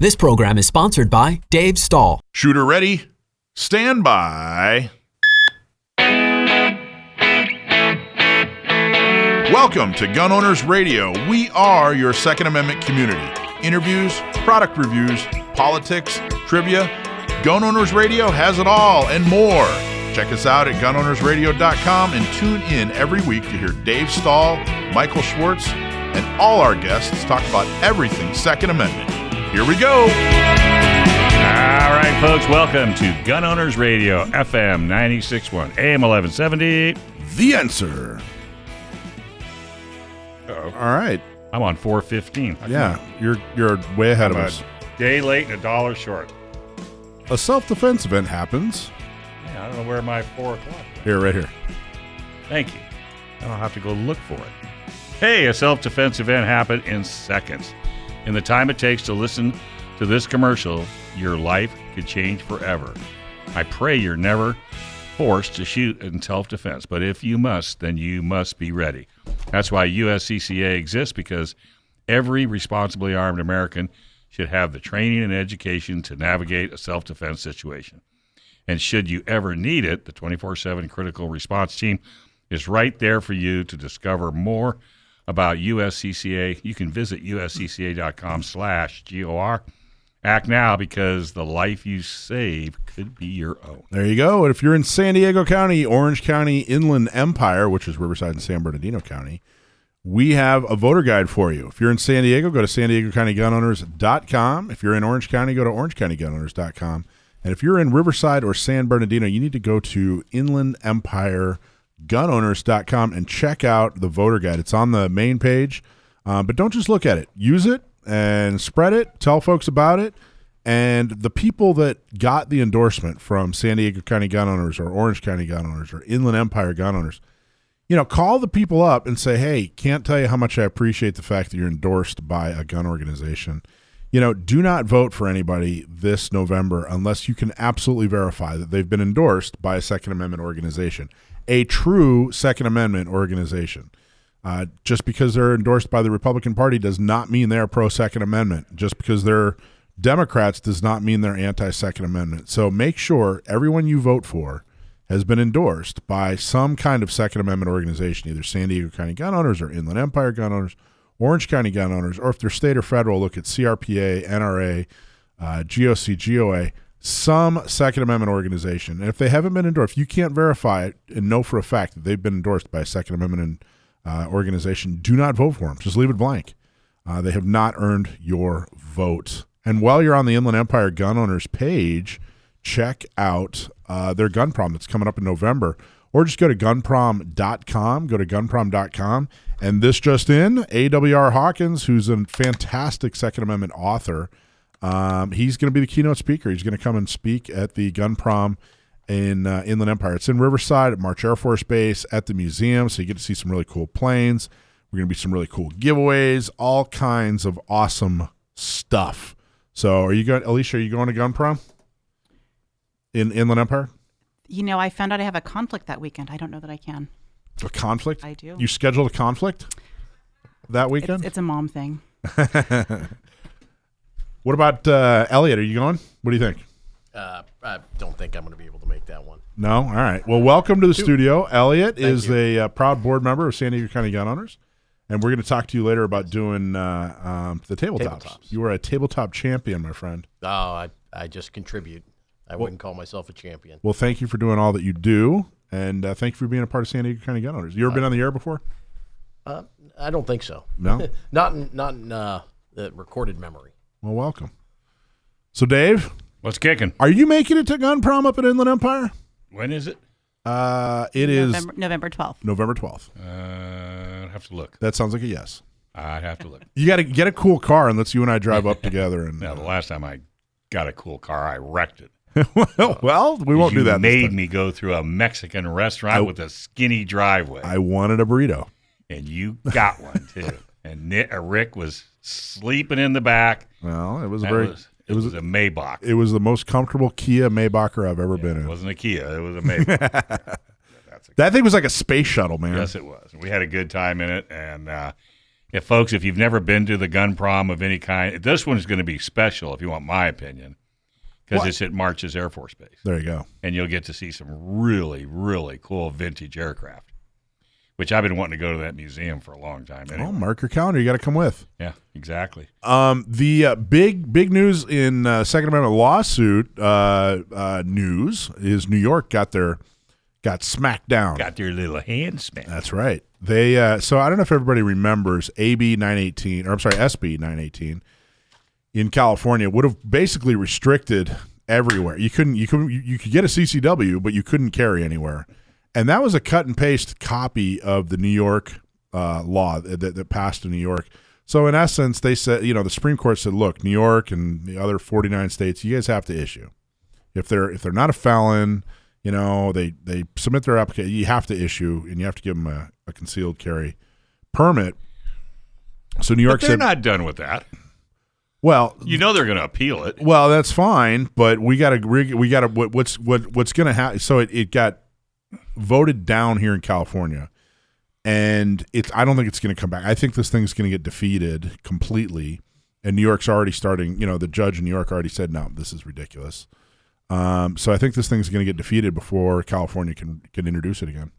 This program is sponsored by Dave Stahl. Shooter ready? Stand by. Welcome to Gun Owners Radio. We are your Second Amendment community. Interviews, product reviews, politics, trivia. Gun Owners Radio has it all and more. Check us out at gunownersradio.com and tune in every week to hear Dave Stahl, Michael Schwartz, and all our guests talk about everything Second Amendment. Here we go. All right, folks, welcome to Gun Owners Radio, FM 961, AM 1170. The answer. All right. I'm on 415. Yeah, you're you're way ahead I'm of a us. day late and a dollar short. A self-defense event happens. Yeah, I don't know where my 4 o'clock is. Here, right here. Thank you. I don't have to go look for it. Hey, a self defense event happened in seconds. In the time it takes to listen to this commercial, your life could change forever. I pray you're never forced to shoot in self defense, but if you must, then you must be ready. That's why USCCA exists because every responsibly armed American should have the training and education to navigate a self defense situation. And should you ever need it, the 24 7 critical response team is right there for you to discover more about USCCA. You can visit uscca.com slash GOR. Act now because the life you save could be your own. There you go. And if you're in San Diego County, Orange County, Inland Empire, which is Riverside and San Bernardino County, we have a voter guide for you. If you're in San Diego, go to san diego county gun owners.com. If you're in Orange County, go to orange county gun owners.com. And if you're in Riverside or San Bernardino, you need to go to Inland Empire gunowners.com and check out the voter guide. It's on the main page. Um, but don't just look at it. Use it and spread it. Tell folks about it. And the people that got the endorsement from San Diego County gun owners or Orange County gun owners or Inland Empire gun owners, you know, call the people up and say, hey, can't tell you how much I appreciate the fact that you're endorsed by a gun organization. You know, do not vote for anybody this November unless you can absolutely verify that they've been endorsed by a Second Amendment organization, a true Second Amendment organization. Uh, just because they're endorsed by the Republican Party does not mean they're pro Second Amendment. Just because they're Democrats does not mean they're anti Second Amendment. So make sure everyone you vote for has been endorsed by some kind of Second Amendment organization, either San Diego County Gun Owners or Inland Empire Gun Owners, Orange County Gun Owners, or if they're state or federal, look at CRPA, NRA, uh, GOC, GOA, some Second Amendment organization. And if they haven't been endorsed, if you can't verify it and know for a fact that they've been endorsed by a Second Amendment uh, organization, do not vote for them. Just leave it blank. Uh, they have not earned your vote. And while you're on the Inland Empire Gun Owners page, check out uh, their gun prom that's coming up in November, or just go to gunprom.com. Go to gunprom.com. And this just in, AWR Hawkins, who's a fantastic Second Amendment author, um, he's going to be the keynote speaker. He's going to come and speak at the gun prom in uh, Inland Empire. It's in Riverside at March Air Force Base at the museum, so you get to see some really cool planes. We're going to be some really cool giveaways, all kinds of awesome stuff. So, are you going, Alicia? Are you going to gun prom in Inland Empire? You know, I found out I have a conflict that weekend. I don't know that I can. A conflict? I do. You scheduled a conflict that It's, weekend? it's a mom thing. what about uh, Elliot? Are you going? What do you think? Uh, I don't think I'm going to be able to make that one. No. All right. Well, welcome to the studio. Elliot Thank is you. a uh, proud board member of San Diego County Gun Owners, and we're going to talk to you later about doing uh, um, the tabletops. Tabletops. You are a tabletop champion, my friend. Oh, I, I just contribute. I wouldn't call myself a champion. Well, thank you for doing all that you do, and uh, thank you for being a part of San Diego County Gun Owners. You ever been on the air before? Uh, I don't think so. No. not in, not in uh, the recorded memory. Well, welcome. So, Dave, What's kicking? are you making it to gun prom up at Inland Empire? When is it? Uh, it is November, November 12th. November twelfth. Uh, I'd have to look. That sounds like a yes. I'd have to look. You got to get a cool car and let's you and I drive up together. And Now, the last time I got a cool car, I wrecked it. well, well, we won't you do that. this made time. me go through a Mexican restaurant I- with a skinny driveway, I wanted a burrito. and you got one too. and Nick, uh, Rick was sleeping in the back. Well, it was a very. was, it it was. was a Maybach. it was the most comfortable Kia Maybach I've ever been in. It wasn't a Kia. It was a Maybach. That thing was like a space shuttle, man. yes, it was. We had a good time in it, and uh, if folks, if you've never been to the gun prom of any kind, this one's going to be special, if you want my opinion, because it's at March's Air Force Base, There you go. and you'll get to see some really, really cool vintage aircraft. Which I've been wanting to go to that museum for a long time. Oh, mark your calendar. You got to come with. yeah, exactly. Um, the uh, big big news in uh, Second Amendment lawsuit uh, uh, news is New York got their got smacked down. Got their little hand smacked. That's right. They uh, so I don't know if everybody remembers AB 918 or I'm sorry SB 918 in California would have basically restricted everywhere. You couldn't you couldn't you, you could get a CCW but you couldn't carry anywhere. And that was a cut and paste copy of the New York uh, law that, that passed in New York. So in essence, they said, you know, the Supreme Court said, look, New York and the other 49 states, you guys have to issue. If they're if they're not a felon, you know, they they submit their application, you have to issue and you have to give them a, a concealed carry permit. So New York But they're said, not done with that. well, You know they're going to appeal it. well, that's fine, but we got to we got to what, what's what what's going to happen. So it, it got voted down here in California, and it's I don't think it's going to come back. I think this thing's going to get defeated completely. And New York's already starting. You know, the judge in New York already said, "No, this is ridiculous." Um, so I think this thing's going to get defeated before California can can introduce it again,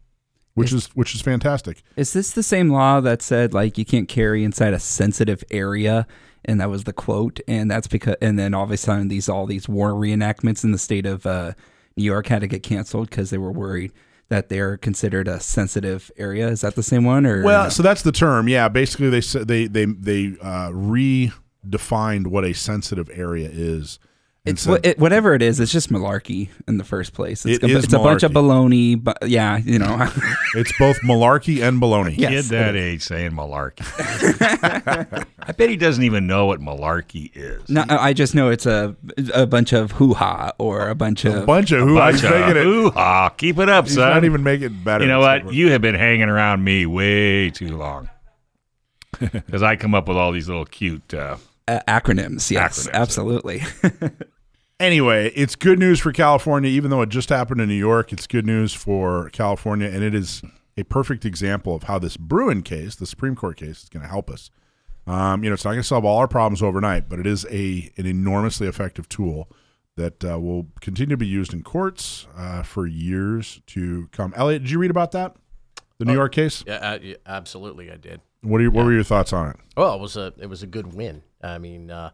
which is which is fantastic. Is this the same law that said like you can't carry inside a sensitive area? And that was the quote, and that's because, and then all of a sudden these all these war reenactments in the state of uh, New York had to get canceled because they were worried that they're considered a sensitive area. Is that the same one, or Well, no? so that's the term. Yeah, basically they they they they uh, redefined what a sensitive area is. And It's said- what it, whatever it is. It's just malarkey in the first place. It's, It a, is it's a bunch of baloney. But yeah, you know. It's both malarkey and baloney. Yes, Kid that age saying malarkey. I bet he doesn't even know what malarkey is. no, I just know it's a a bunch of hoo ha or a bunch A of bunch of who I'm Bunch of making it. hoo-ha. Keep it up, He's son. not even making it better. you know what? like- You have been hanging around me way too long. Because I come up with all these little cute. Uh, uh, acronyms. Yes, Acronyms. absolutely. Anyway, it's good news for California, even though it just happened in New York. It's good news for California, and it is a perfect example of how this Bruen case, the Supreme Court case, is going to help us. Um, you know, it's not going to solve all our problems overnight, but it is a an enormously effective tool that uh, will continue to be used in courts uh, for years to come. Elliot, did you read about that? The New York case. Yeah, uh, yeah, absolutely, I did. What are your, what were your thoughts on it? Well, it was a it was a good win. I mean, uh,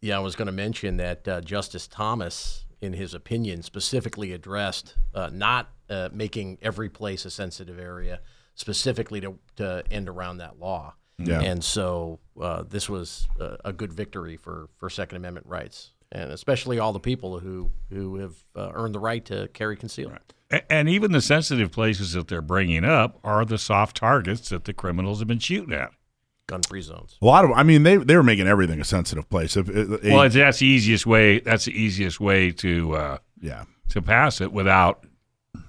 yeah, I was going to mention that uh, Justice Thomas, in his opinion, specifically addressed uh, not uh, making every place a sensitive area, specifically to to end around that law. Yeah. And so uh, this was a, a good victory for for Second Amendment rights, and especially all the people who who have uh, earned the right to carry concealed. a- and even the sensitive places that they're bringing up are the soft targets that the criminals have been shooting at. Gun-free zones. A lot of, I mean, they they were making everything a sensitive place. If, a- Well, it's, that's the easiest way. That's the easiest way to uh, yeah, to pass it without,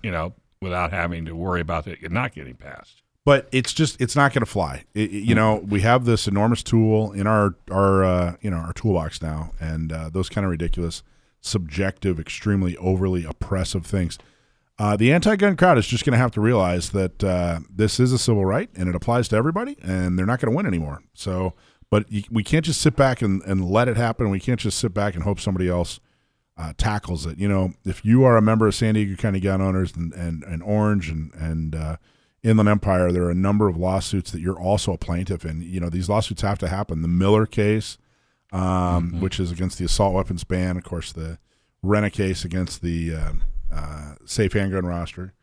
you know, without having to worry about it not getting passed. but it's just it's not going to fly. It- it- you know, we have this enormous tool in our our uh, you know our toolbox now, and uh, those kind of ridiculous, subjective, extremely overly oppressive things. Uh, the anti-gun crowd is just going to have to realize that uh, this is a civil right and it applies to everybody, and they're not going to win anymore. So, but you, we can't just sit back and, and let it happen. We can't just sit back and hope somebody else uh, tackles it. You know, if you are a member of San Diego County Gun Owners and, and, and Orange and, and uh, Inland Empire, there are a number of lawsuits that you're also a plaintiff in. You know, these lawsuits have to happen. The Miller case, um, which is against the assault weapons ban, of course, the Renna case against the uh, safe handgun roster.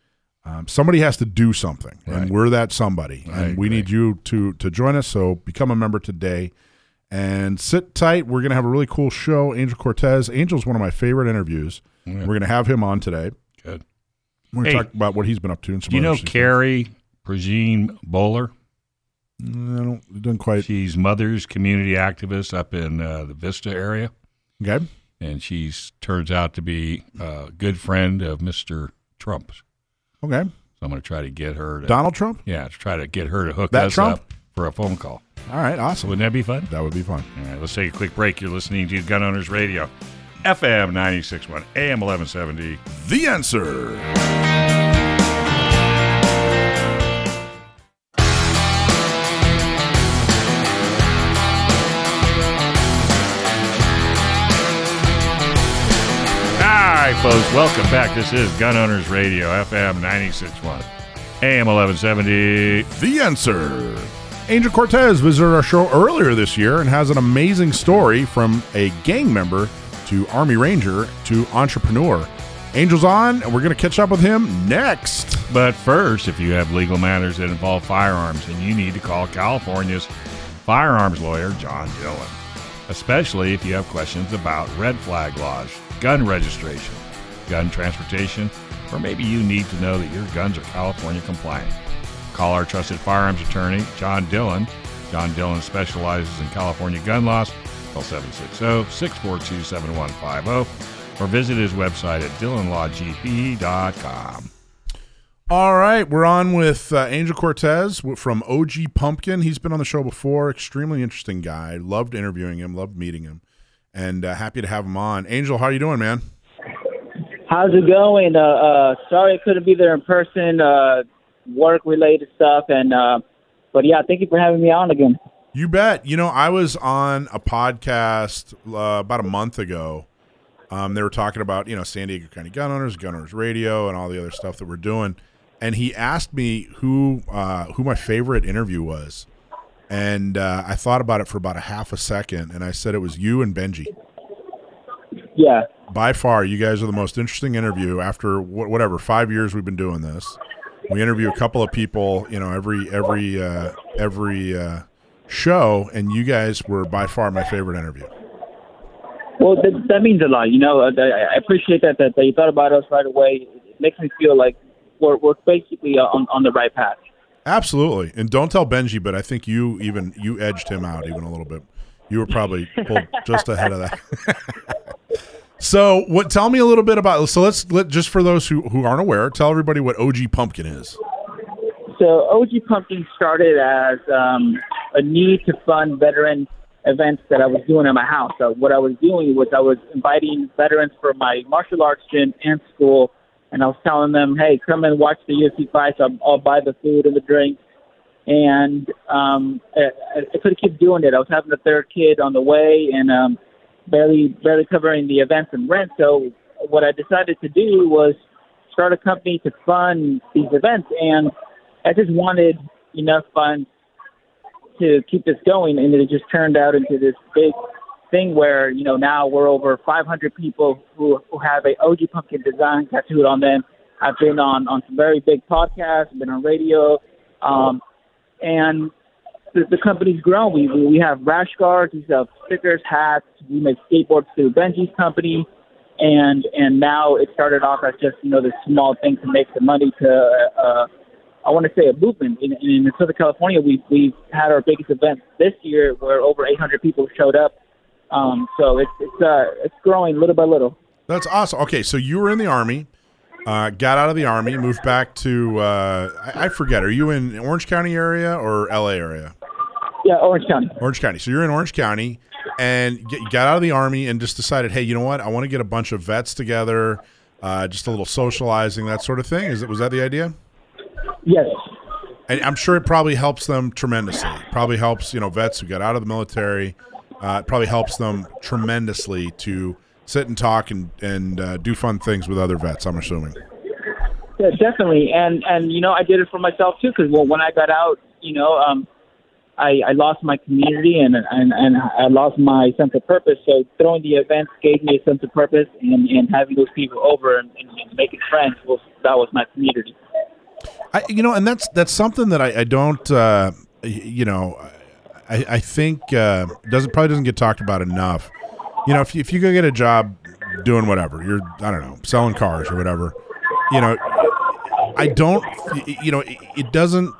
Um, somebody has to do something, Right. and we're that somebody. I and we agree. need you to to join us. So become a member today, and sit tight. We're gonna have a really cool show. Angel Cortez. Angel's one of my favorite interviews. Yeah. We're gonna have him on today. Good. We're gonna Hey, talk about what he's been up to. And some Do you know interesting Carrie Progene Bowler? Mm, I don't. Didn't quite. She's mother's community activist up in uh, the Vista area, Okay. And she turns out to be a good friend of Mr. Trump's. Okay. So I'm going to try to get her to Donald Trump. yeah, to try to get her to hook That us Trump? up for a phone call. All right. Awesome. Wouldn't that be fun? That would be fun. All right, let's take a quick break. You're listening to Gun Owners Radio, FM 96.1, AM 1170. The answer. Folks, welcome back. This is Gun Owners Radio, FM 961, AM 1170. The answer. Angel Cortez visited our show earlier this year and has an amazing story from a gang member to Army Ranger to entrepreneur. Angel's on, and we're going to catch up with him next. But first, if you have legal matters that involve firearms, then you need to call California's firearms lawyer, John Dillon. Especially if you have questions about red flag laws, gun registration, gun transportation, or maybe you need to know that your guns are California compliant. Call our trusted firearms attorney, John Dillon. John Dillon specializes in California gun laws. Call 760 642 7150 or visit his website at dillonlawgp.com. All right, we're on with uh, Angel Cortez from OG Pumpkin. He's been on the show before. Extremely interesting guy. Loved interviewing him. Loved meeting him, and uh, happy to have him on. Angel, how are you doing, man? How's it going? Uh, uh, sorry I couldn't be there in person. Uh, work related stuff, and uh, but yeah, thank you for having me on again. You bet. You know, I was on a podcast uh, about a month ago. Um, they were talking about you know San Diego County Gun Owners, Gun Owners Radio, and all the other stuff that we're doing. And he asked me who uh, who my favorite interview was, and uh, I thought about it for about a half a second, and I said it was you and Benji. Yeah, By far, you guys are the most interesting interview after wh- whatever five years we've been doing this. We interview a couple of people, you know, every every uh, every uh, show, and you guys were by far my favorite interview. well, that, that means a lot. You know, I I appreciate that, that you thought about us right away. It makes me feel like we're we're basically on on the right path. Absolutely, and don't tell Benji, but I think you even you edged him out even a little bit. You were probably pulled just ahead of that. so, what? Tell me a little bit about. So let's let just for those who who aren't aware, tell everybody what OG Pumpkin is. So OG Pumpkin started as um, a need to fund veteran events that I was doing at my house. So what I was doing was I was inviting veterans for my martial arts gym and school, and I was telling them, "Hey, come and watch the UFC fights. I'll, I'll buy the food and the drinks." And um, I, I couldn't keep doing it. I was having a third kid on the way, and um, barely barely covering the events and rent. So what I decided to do was start a company to fund these events, and I just wanted enough funds to keep this going, and it just turned out into this big thing where you know now we're over 500 people who who have a OG Pumpkin design tattooed on them. I've been on on some very big podcasts, been on radio, um, and the, the company's grown. We we we have rash guards, we sell stickers, hats. We make skateboards through Benji's company, and and now it started off as just you know this small thing to make some money to. Uh, I want to say a movement in, in Southern California. We've we've had our biggest event this year where over 800 people showed up. Um, so it's it's uh it's growing little by little. That's awesome. Okay, so you were in the army, uh, got out of the army, moved back to uh, I forget. Are you in Orange County area or LA area? Yeah, Orange County. Orange County. So you're in Orange County, and get, you got out of the army and just decided, hey, you know what? I want to get a bunch of vets together, uh, just a little socializing, that sort of thing. Is it was that the idea? Yes. And I'm sure it probably helps them tremendously. Probably helps you know vets who got out of the military. Uh, it probably helps them tremendously to sit and talk and and uh, do fun things with other vets. I'm assuming. Yeah, definitely. And and you know, I did it for myself too because well, when I got out, you know, um, I I lost my community and and and I lost my sense of purpose. So throwing the events gave me a sense of purpose, and and having those people over and, and, making friends was that was my community. I, you know, and that's that's something that I, I don't, uh, you know, I, I think uh, doesn't probably doesn't get talked about enough. You know, if you, if you go get a job doing whatever, you're I don't know selling cars or whatever, you know, I don't, you know, it doesn't.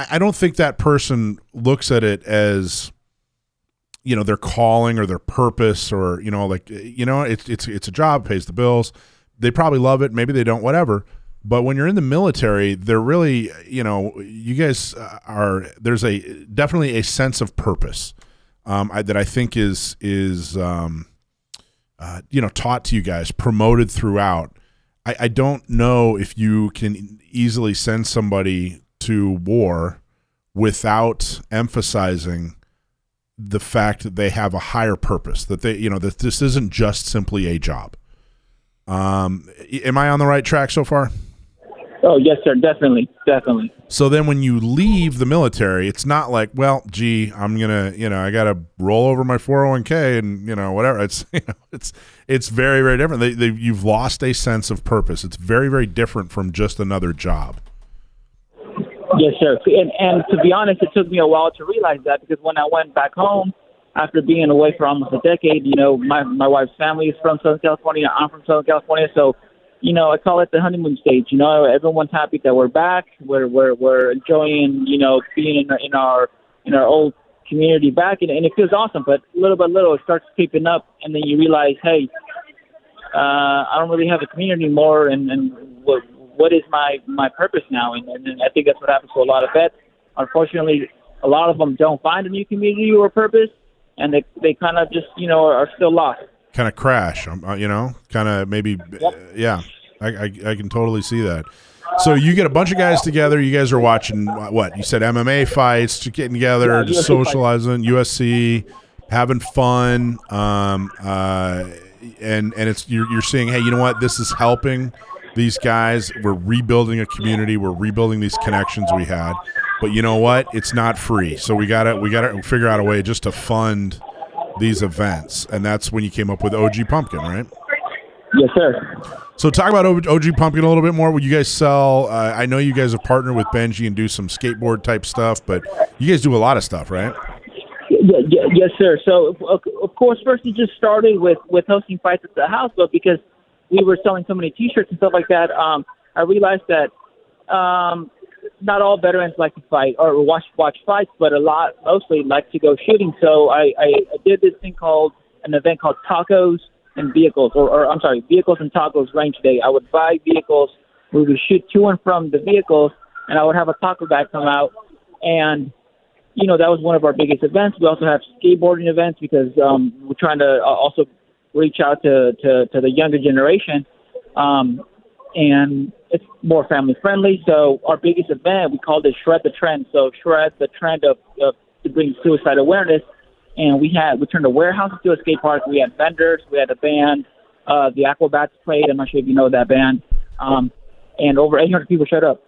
I I don't think that person looks at it as you know their calling or their purpose or you know like you know it's it's it's a job pays the bills. They probably love it. Maybe they don't whatever. But when you're in the military they're really you know you guys are there's a definitely a sense of purpose um, I, that I think is is um, uh, you know taught to you guys promoted throughout. I, I don't know if you can easily send somebody to war without emphasizing the fact that they have a higher purpose that they you know that this isn't just simply a job Um, am I on the right track so far? Oh yes, sir. Definitely, definitely. So then when you leave the military, it's not like, well, gee, I'm gonna, you know, I gotta roll over my 401k and you know whatever. It's you know, it's it's very very different. They, they, you've lost a sense of purpose. It's very very different from just another job. Yes, sir. And and to be honest, it took me a while to realize that because when I went back home after being away for almost a decade, you know, my my wife's family is from Southern California. I'm from Southern California, so you know, I call it the honeymoon stage. You know, everyone's happy that we're back. We're we're we're enjoying, you know, being in, in our in our old community back, and, and it feels awesome. But little by little, it starts creeping up, and then you realize, hey, uh, I don't really have a community anymore, and and what is my my purpose now? And, and, I think that's what happens to a lot of vets. Unfortunately, a lot of them don't find a new community or purpose, and they they kind of just you know are still lost kind of crash. Um, uh, you know, kind of maybe. Yep. Uh, yeah, I, I, I can totally see that. So you get a bunch of guys together. You guys are watching what you said MMA fights, just getting together, yeah, just socializing, USC having fun, um, uh, and and it's you're, you're seeing, hey, you know what? This is helping these guys. We're rebuilding a community. We're rebuilding these connections we had. But you know what? It's not free. So we gotta we gotta figure out a way just to fund these events, and that's when you came up with OG Pumpkin, right? Yes, sir. So talk about OG Pumpkin a little bit more. Would you guys sell? Uh, I know you guys have partnered with Benji and do some skateboard type stuff, but you guys do a lot of stuff, right? Yeah, yeah, yes, sir. So of course, first it just started with with hosting fights at the house, but because we were selling so many T-shirts and stuff like that, um, I realized that um, not all veterans like to fight or watch watch fights, but a lot mostly like to go shooting. So I, I, I did this thing called an event called Tacos and Vehicles, or, or I'm sorry, Vehicles and Tacos Range Day. I would buy vehicles, we would shoot to and from the vehicles, and I would have a taco guy come out, and you know that was one of our biggest events. We also have skateboarding events because um, we're trying to uh, also reach out to, to, to the younger generation. Um, and it's more family friendly. So our biggest event, we called it Shred the Trend. So shred the trend of, of to bring suicide awareness. And we had we turned a warehouse into a skate park. We had vendors, we had a band. Uh, the Aquabats played. I'm not sure if you know that band. Um, and over 800 people showed up.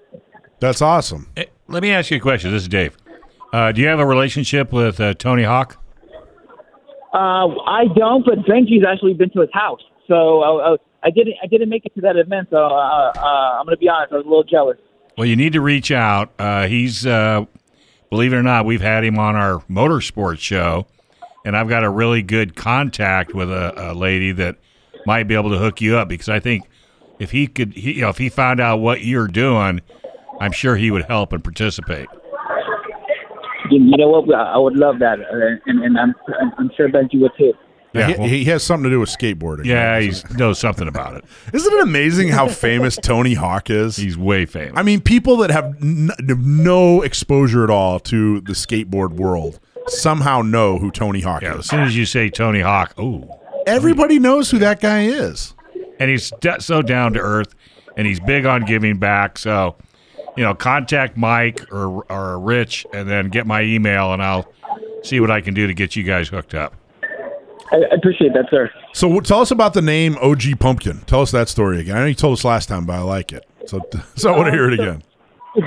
That's awesome. Hey, let me ask you a question. This is Dave. Uh, do you have a relationship with uh, Tony Hawk? Uh, I don't, but Benji's actually been to his house. So uh, uh I didn't I didn't make it to that event, so uh, uh, I'm going to be honest. I was a little jealous. Well, you need to reach out. Uh, he's uh, believe it or not, we've had him on our motorsports show, and I've got a really good contact with a, a lady that might be able to hook you up because I think if he could, he, you know, if he found out what you're doing, I'm sure he would help and participate. You know what? I would love that, uh, and, and I'm I'm sure Benji would too. Yeah, he, well, he, has something to do with skateboarding. Yeah, he knows something about it. Isn't it amazing how famous Tony Hawk is? He's way famous. I mean, people that have n- no exposure at all to the skateboard world somehow know who Tony Hawk yeah, is. As soon as you say Tony Hawk, oh, everybody knows who that guy is, and he's so down to earth, and he's big on giving back. So, you know, contact Mike or or Rich, and then get my email, and I'll see what I can do to get you guys hooked up. I appreciate that, sir. So tell us about the name OG Pumpkin. Tell us that story again. I know you told us last time, but I like it. So, so I want to hear it again.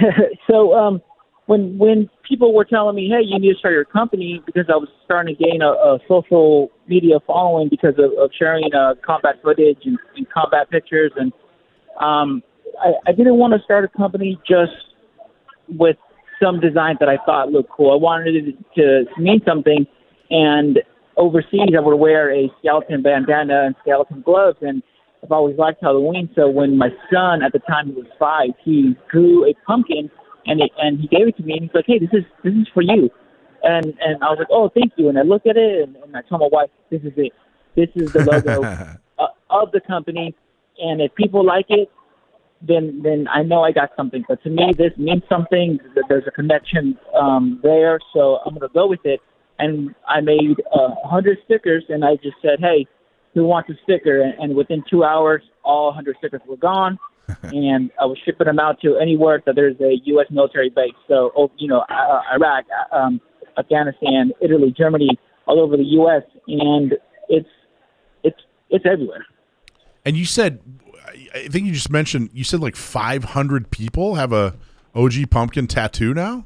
so, um, when when people were telling me, "Hey, you need to start your company," because I was starting to gain a, a social media following because of, of sharing uh, combat footage and, and combat pictures, and um, I, I didn't want to start a company just with some design that I thought looked cool. I wanted it to mean something, and overseas, I would wear a skeleton bandana and skeleton gloves, and I've always liked Halloween. So when my son, at the time he was five, he drew a pumpkin and it, and he gave it to me, and he's like, "Hey, this is this is for you," and and I was like, "Oh, thank you." And I looked at it, and, and I told my wife, "This is it. This is the logo uh, of the company, and if people like it." Then, then I know I got something. But to me, this means something. There's a connection um, there, so I'm gonna go with it and I made a uh, hundred stickers, and I just said, "Hey, who wants a sticker?" And, and within two hours, all hundred stickers were gone, and I was shipping them out to anywhere that there's a U.S. military base. So, oh, you know, uh, Iraq, um, Afghanistan, Italy, Germany, all over the U.S., and it's it's it's everywhere. And you said, I think you just mentioned, you said like 500 people have a OG Pumpkin tattoo now.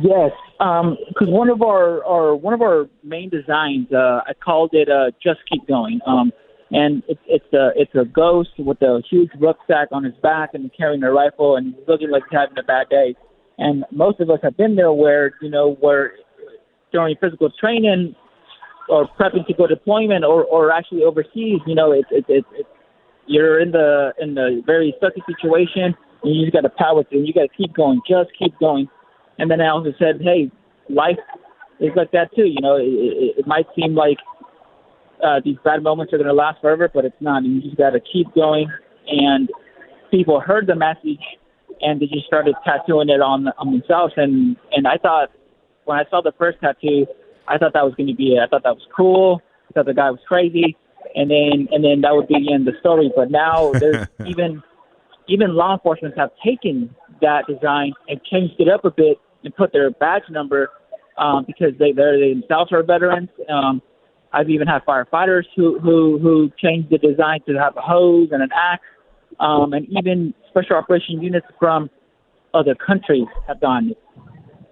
Yes, because one of our, our one of our main designs, uh, I called it uh, "Just Keep Going," um, and it's it's a it's a ghost with a huge rucksack on his back and carrying a rifle, and looking like he's having a bad day. And most of us have been there, where you know, where during physical training or prepping to go deployment or or actually overseas, you know, it's it's it's it, you're in the in the very sucky situation, and you just got to power through. You got to keep going, just keep going. And then I also said, hey, life is like that too. You know, it, it, it might seem like uh, these bad moments are going to last forever, but it's not. And you just got to keep going. And people heard the message, and they just started tattooing it on on themselves. And and I thought when I saw the first tattoo, I thought that was going to be it. I thought that was cool. I thought the guy was crazy, and then and then that would be the end of the story. But now there's even even law enforcement have taken that design and changed it up a bit and put their badge number um, because they they themselves are veterans. Um, I've even had firefighters who who who changed the design to have a hose and an axe, um, and even special operation units from other countries have done it.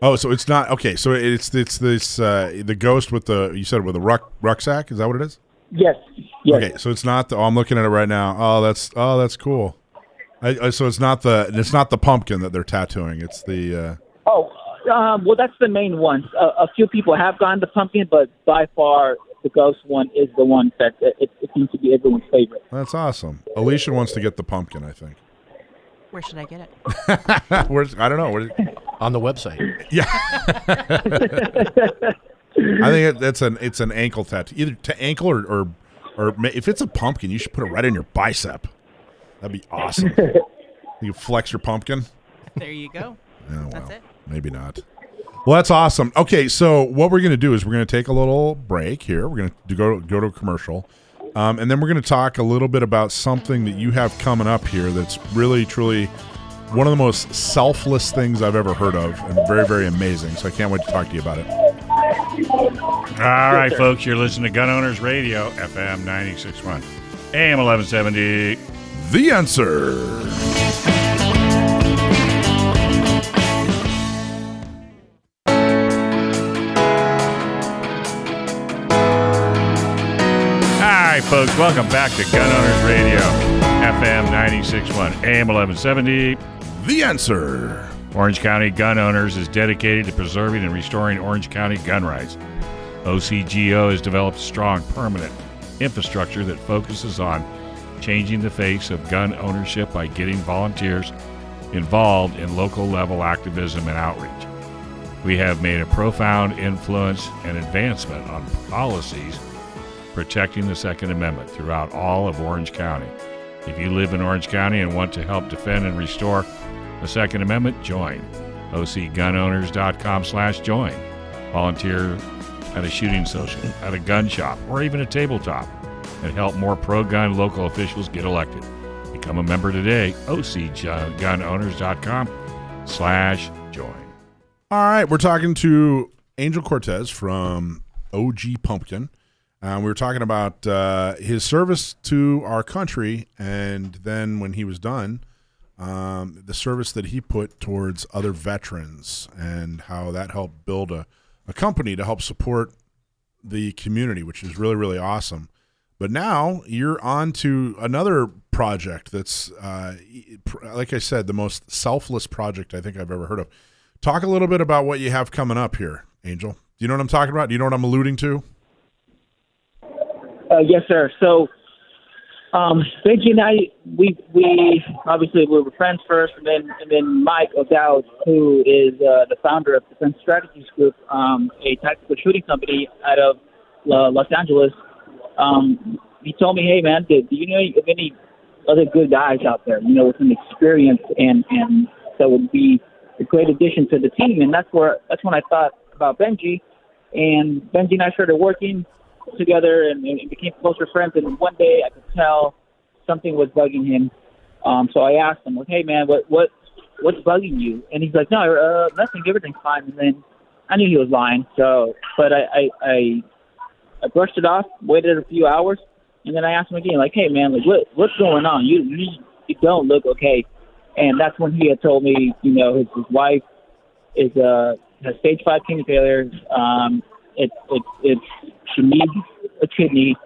Oh, so it's not okay. So it's it's this uh, the ghost with the you said with the ruck, rucksack. Is that what it is? Yes. Yes. Okay, so it's not the. Oh, I'm looking at it right now. Oh, that's oh, that's cool. I, I, so it's not the it's not the pumpkin that they're tattooing. It's the. Uh, Oh, um, well, that's the main one. A, a few people have gone the pumpkin, but by far the ghost one is the one that it, it seems to be everyone's favorite. that's awesome. Alicia wants to get the pumpkin. I think. Where should I get it? Where's I don't know. Where, on the website. yeah. I think it, that's an it's an ankle tattoo, either to ankle or, or or if it's a pumpkin, you should put it right in your bicep. That'd be awesome. you flex your pumpkin. There you go. Oh, well, That's it. Maybe not. Well, that's awesome. Okay, so what we're going to do is we're going to take a little break here. We're going to go go to a commercial, um, and then we're going to talk a little bit about something that you have coming up here. That's really, truly one of the most selfless things I've ever heard of, and very, very amazing. So I can't wait to talk to you about it. All right, folks, you're listening to Gun Owners Radio, FM 961, AM 1170. The answer. Right, folks, welcome back to Gun Owners Radio, FM 961, AM 1170. The answer. Orange County Gun Owners is dedicated to preserving and restoring Orange County gun rights. OCGO has developed a strong, permanent infrastructure that focuses on changing the face of gun ownership by getting volunteers involved in local level activism and outreach. We have made a profound influence and advancement on policies protecting the Second Amendment throughout all of Orange County. If you live in Orange County and want to help defend and restore the Second Amendment, join ocgunowners.com slash join. Volunteer at a shooting social, at a gun shop, or even a tabletop, and help more pro-gun local officials get elected. Become a member today, ocgunowners.com slash join. All right, we're talking to Angel Cortez from OG Pumpkin. Uh, we were talking about uh, his service to our country, and then when he was done, um, the service that he put towards other veterans, and how that helped build a, a company to help support the community, which is really really awesome. But now you're on to another project that's, uh, like I said, the most selfless project I think I've ever heard of. Talk a little bit about what you have coming up here, Angel. Do you know what I'm talking about? Do you know what I'm alluding to? Uh, yes, sir. So, um, Benji and I, we we obviously we were friends first, and then and then Mike O'Dowd, who is uh, the founder of Defense Strategies Group, um, a tactical shooting company out of uh, Los Angeles. Um, he told me, "Hey, man, do, do you know of any other good guys out there? You know, with some experience and and that would be a great addition to the team." And that's where that's when I thought about Benji, and Benji and I started working together and, and became closer friends. And one day I could tell something was bugging him. Um, so I asked him, like, "Hey, man, what what what's bugging you?" And he's like, "No, uh, nothing. Everything's fine." And then I knew he was lying. So, but I I I, I brushed it off, waited a few hours, And then I asked him again, like, hey man, like what what's going on? You you, you don't look okay. And that's when he had told me, you know, his, his wife is uh has stage five kidney failure. Um, it's it's it's she needs a kidney,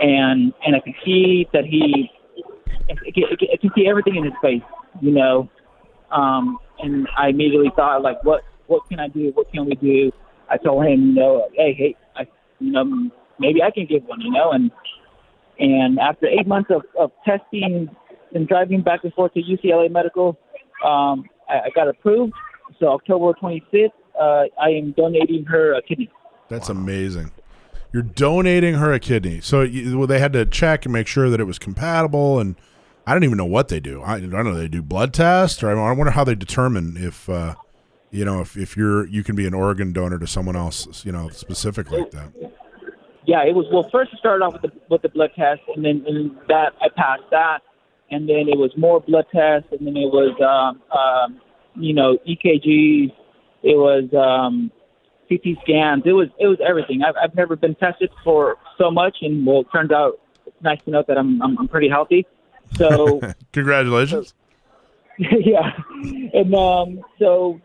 and and I could see that he, I, I can see everything in his face, you know. Um, and I immediately thought, like, what what can I do? What can we do? I told him, you know, hey, hey, I, you know, maybe I can give one, you know, and and after eight months of, of testing and driving back and forth to UCLA Medical, um, I, I got approved. So October 25th, uh, I am donating her a kidney. That's amazing. You're donating her a kidney. So you, well, they had to check and make sure that it was compatible. And I don't even know what they do. I, I don't know. They do blood tests, or I wonder how they determine if, uh, you know, if, if you're you can be an organ donor to someone else, you know, specific like that. Yeah, it was. Well, first it started off with the with the blood test, and then and that I passed that, and then it was more blood tests, and then it was, um, um, you know, EKGs. It was um, CT scans. It was it was everything. I've I've never been tested for so much, and well, it turns out it's nice to know that I'm I'm, I'm pretty healthy. So Congratulations. yeah, and um, so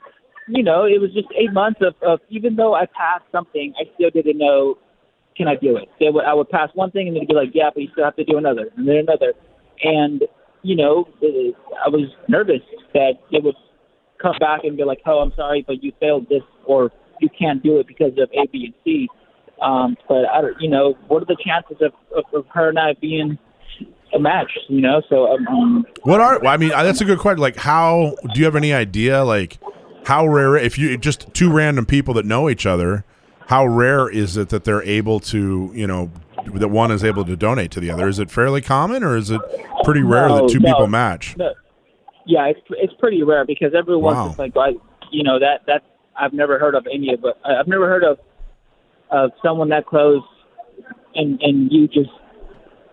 you know, it was just eight months of, of even though I passed something, I still didn't know can I do it. They would I would pass one thing and they'd be like, yeah, but you still have to do another, and then another, and you know, it, I was nervous that they would come back and be like, oh, I'm sorry, but you failed this, or you can't do it because of A, B, and C. Um, but I don't, you know, what are the chances of, of, of her not being a match? You know, so um, What are? Well, I mean, that's a good question. Like, how do you have any idea? Like, how rare? If you just two random people that know each other, how rare is it that they're able to, you know, that one is able to donate to the other? Is it fairly common, or is it pretty rare No, that two no. people match? No. Yeah, it's it's pretty rare because everyone's Wow. just like, I, you know, that that I've never heard of any of it. I've never heard of of someone that close and and you just,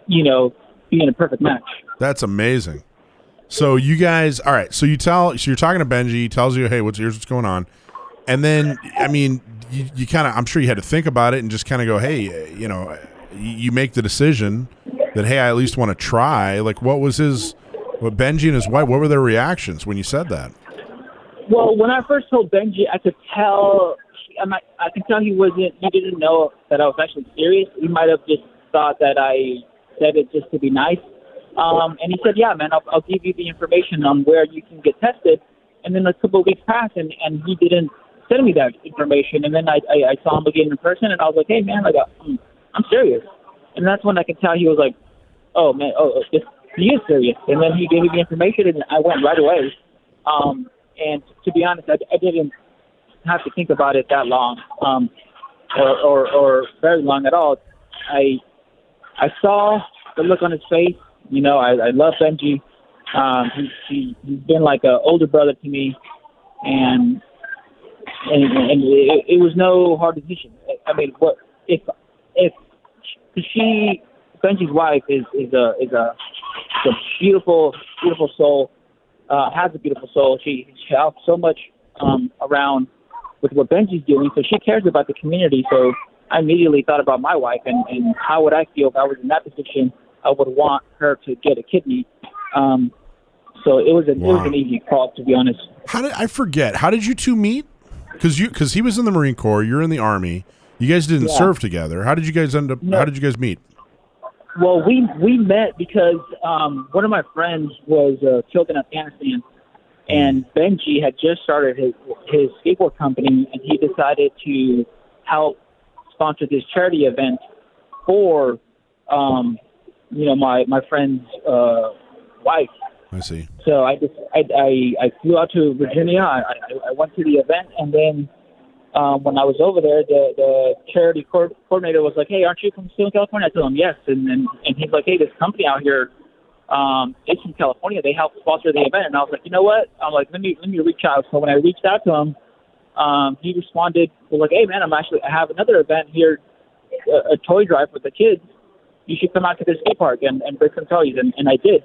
you know, being a perfect match. That's amazing. So you guys, all right. So you tell, so you're talking to Benji. He tells you, "Hey, what's here's what's going on," and then, I mean, you, you kind of, I'm sure you had to think about it and just kind of go, "Hey, you know," you make the decision that, "Hey, I at least want to try." Like, what was his, what Benji and his wife? What were their reactions when you said that? Well, when I first told Benji, I could tell. I might, I could tell he wasn't. He didn't know that I was actually serious. He might have just thought that I said it just to be nice. Um, and he said, "Yeah, man, I'll, I'll give you the information on where you can get tested." And then a couple of weeks passed, and and he didn't send me that information. And then I I, I saw him again in person, and I was like, "Hey, man, like I'm, I'm serious." And that's when I could tell he was like, "Oh man, oh this, he is serious." And then he gave me the information, and I went right away. Um, and to be honest, I, I didn't have to think about it that long, um, or, or or very long at all. I I saw the look on his face. You know, I, I love Benji. Um, he, he he's been like a older brother to me, and and, and it, it was no hard decision. I mean, what if if she Benji's wife is is a is a, is a beautiful beautiful soul. Uh, has a beautiful soul. She she helps so much um, around with what Benji's doing, so she cares about the community. So I immediately thought about my wife and, and how would I feel if I was in that position. I would want her to get a kidney. Um, so it was a, it was an easy call, to be honest. How did I forget? How did you two meet? Because you because he was in the Marine Corps, you're in the Army. You guys didn't Yeah. serve together. How did you guys end up? No. How did you guys meet? Well, we we met because um, one of my friends was uh, killed in Afghanistan, and Benji had just started his his skateboard company, and he decided to help sponsor this charity event for, um, you know, my my friend's uh, wife. I see. So I just I I, I flew out to Virginia. I, I I went to the event, and then um, when I was over there, the the charity co- coordinator was like, "Hey, aren't you from Southern California?" I told him yes, and and, and he's like, "Hey, this company out here, um, it's from California. They help sponsor the event." And I was like, "You know what?" I'm like, "Let me let me reach out." So when I reached out to him, um, he responded, "Was like, hey man, I'm actually I have another event here, a, a toy drive with the kids. You should come out to the skate park and and bring some toys." And and I did.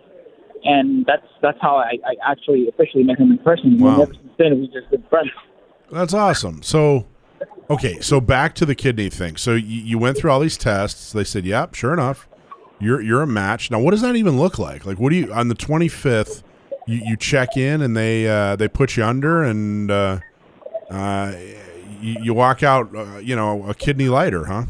And that's that's how I, I actually officially met him in person. Wow. And ever since then, we've just good friends. That's awesome. So, okay, so back to the kidney thing. So you, you went through all these tests. They said, "Yep, sure enough, You're you're a match. Now, what does that even look like? Like, what do you on the 25th? You, you check in and they uh, they put you under and uh, uh, you, you walk out, uh, you know, a kidney lighter, huh?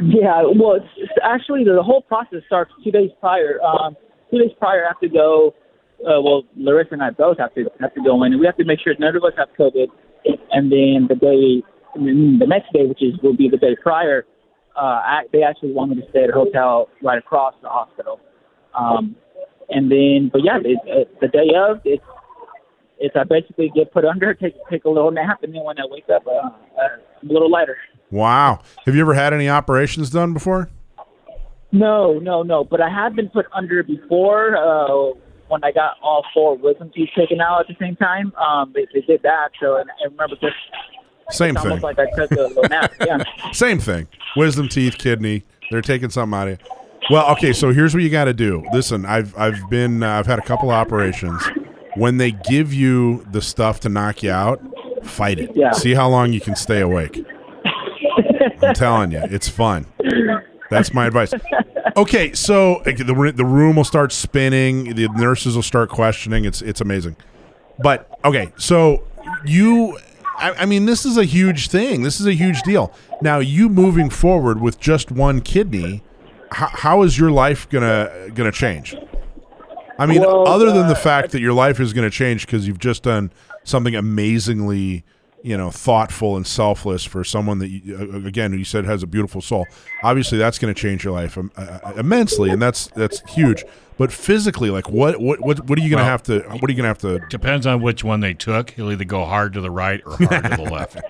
Yeah, well, it's, it's actually the, the whole process starts two days prior. Um, two days prior, I have to go. Uh, well, Larissa and I both have to have to go in, and we have to make sure none of us have COVID. And then the day, then the next day, which is will be the day prior, uh, I, they actually wanted to stay at a hotel right across the hospital. Um, and then, but yeah, it, it, the day of, it's it's I basically get put under, take take a little nap, and then when I wake up, uh, uh, I'm a little lighter. Wow. Have you ever had any operations done before? No, no, no. But I have been put under before uh, when I got all four wisdom teeth taken out at the same time. Um, they, they did that, so and I remember just Same thing. almost like I took a little nap. Yeah. Same thing. Wisdom teeth, kidney. They're taking something out of you. Well, okay. So here's what you got to do. Listen, I've I've been uh, I've had a couple operations. When they give you the stuff to knock you out, fight it. Yeah. See how long you can stay awake. I'm telling you, it's fun. That's my advice. Okay, so the the room will start spinning. The nurses will start questioning. It's it's amazing. But okay, so you, I, I mean, this is a huge thing. This is a huge deal. Now, you moving forward with just one kidney, how, how is your life gonna gonna change? I mean, Well, other than the uh, fact that your life is going to change because you've just done something amazingly, you know, thoughtful and selfless for someone that, you, uh, again, you said has a beautiful soul. Obviously, that's going to change your life um, uh, immensely, and that's that's huge. But physically, like, what what what, what are you going to Well- have to? What are you going to have to? Depends on which one they took. He'll either go hard to the right or hard to the left.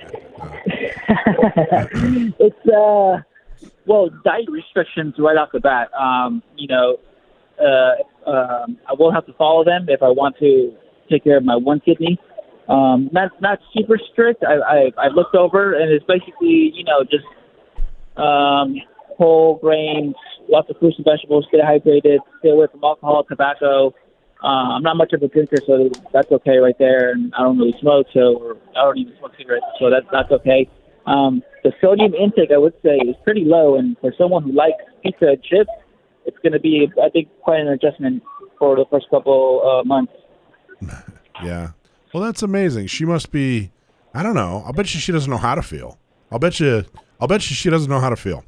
it's uh, well, diet restrictions right off the bat. Um, you know, uh, um, I will have to follow them if I want to take care of my one kidney. Um, not not super strict. I, I I looked over and it's basically you know just um, whole grains, lots of fruits and vegetables, stay hydrated, stay away from alcohol, tobacco. Uh, I'm not much of a drinker, so that's okay right there. And I don't really smoke, so I don't even smoke cigarettes, so that's that's okay. Um, the sodium intake, I would say, is pretty low, and for someone who likes pizza and chips, it's going to be, I think, quite an adjustment for the first couple uh, months. Yeah. Well, that's amazing. She must be. I don't know. I'll bet you she doesn't know how to feel. I'll bet you. I'll bet you she doesn't know how to feel.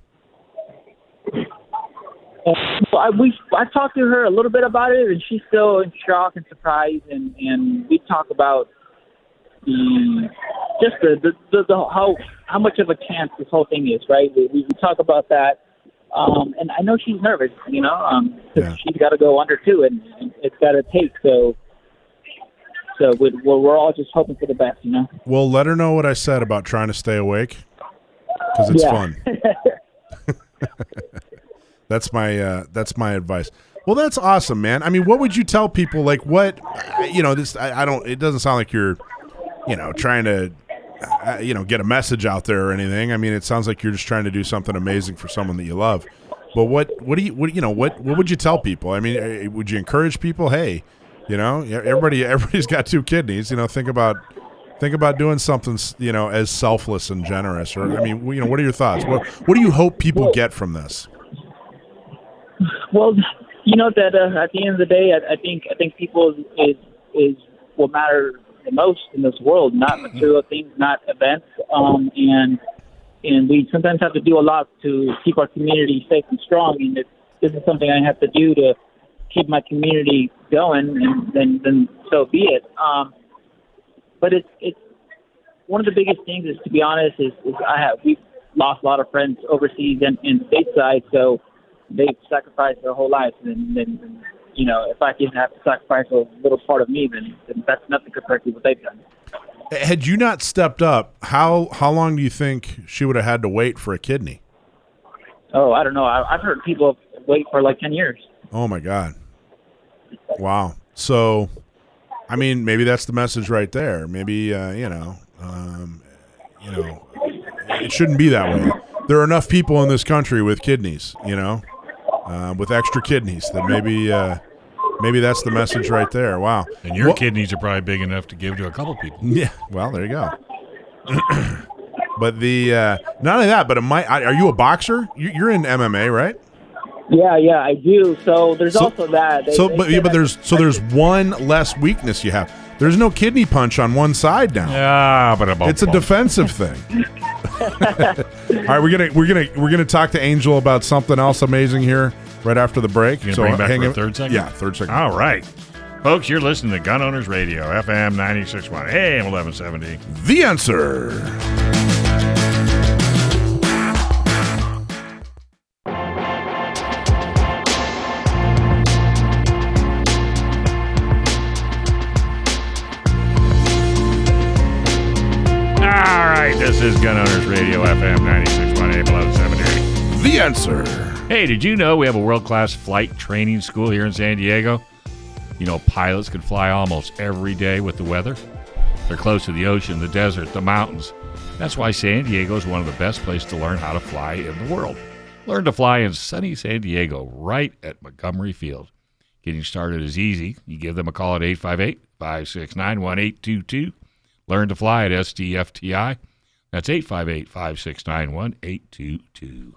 Well, I, we I talked to her a little bit about it, and she's still in shock and surprise. And and we talk about the just the the, the, the how how much of a chance this whole thing is, right? We, we talk about that, um, and I know she's nervous, you know, um, Yeah. she's got to go under too, and, and it's got to take. So so we, we're we're all just hoping for the best, you know. Well, let her know what I said about trying to stay awake because it's Yeah. fun. that's my uh, that's my advice. Well, that's awesome, man. I mean, what would you tell people? Like, what you know? This I, I don't. It doesn't sound like you're, you know, trying to, uh, you know, get a message out there or anything. I mean, it sounds like you're just trying to do something amazing for someone that you love. But what what do you what you know what what would you tell people? I mean, uh, would you encourage people? Hey, you know, everybody everybody's got two kidneys. You know, think about think about doing something you know as selfless and generous. Or I mean, you know, what are your thoughts? What what do you hope people get from this? Well, you know that uh, at the end of the day, I, I think I think people is is what matter the most in this world, not material things, not events, um, and and we sometimes have to do a lot to keep our community safe and strong. And if this is something I have to do to keep my community going, and then then so be it. Um, but it's it's one of the biggest things is to be honest is, is I have we've lost a lot of friends overseas and, and stateside, so they've sacrificed their whole lives, and then you know if I can have to sacrifice a little part of me, then, then that's nothing compared to what they've done. Had you not stepped up, how how long do you think she would have had to wait for a kidney? Oh, I don't know. I, I've heard people wait for like ten years. Oh my God! Wow. So, I mean, maybe that's the message right there. Maybe uh, you know, um, you know, it shouldn't be that way. There are enough people in this country with kidneys, you know, uh, with extra kidneys that maybe uh, maybe that's the message right there. Wow. And your Well- kidneys are probably big enough to give to a couple people. Yeah. Well, there you go. but the uh, not only that, but it might. Are you a boxer? You- You're in MMA, right? Yeah, yeah, I do. So there's So- also that. They- So, they but yeah, but there's so there's one less weakness you have. There's no kidney punch on one side now. Yeah, but It's a defensive thing. All right, we're gonna we're gonna we're gonna talk to Angel about something else amazing here right after the break. You gonna bring back hang for a in- third second. Yeah, third second. All right. Folks, you're listening to Gun Owners Radio, FM 96.1, AM 1170. The answer. This is Gun Owners Radio, FM 96.1, AM 1170. The answer. Hey, did you know we have a world class flight training school here in San Diego? You know, pilots can fly almost every day with the weather. They're close to the ocean, the desert, the mountains. That's why San Diego is one of the best places to learn how to fly in the world. Learn to fly in sunny San Diego right at Montgomery Field. Getting started is easy. You give them a call at 858 569 1822. Learn to fly at SDFTI. That's 858 569 1822.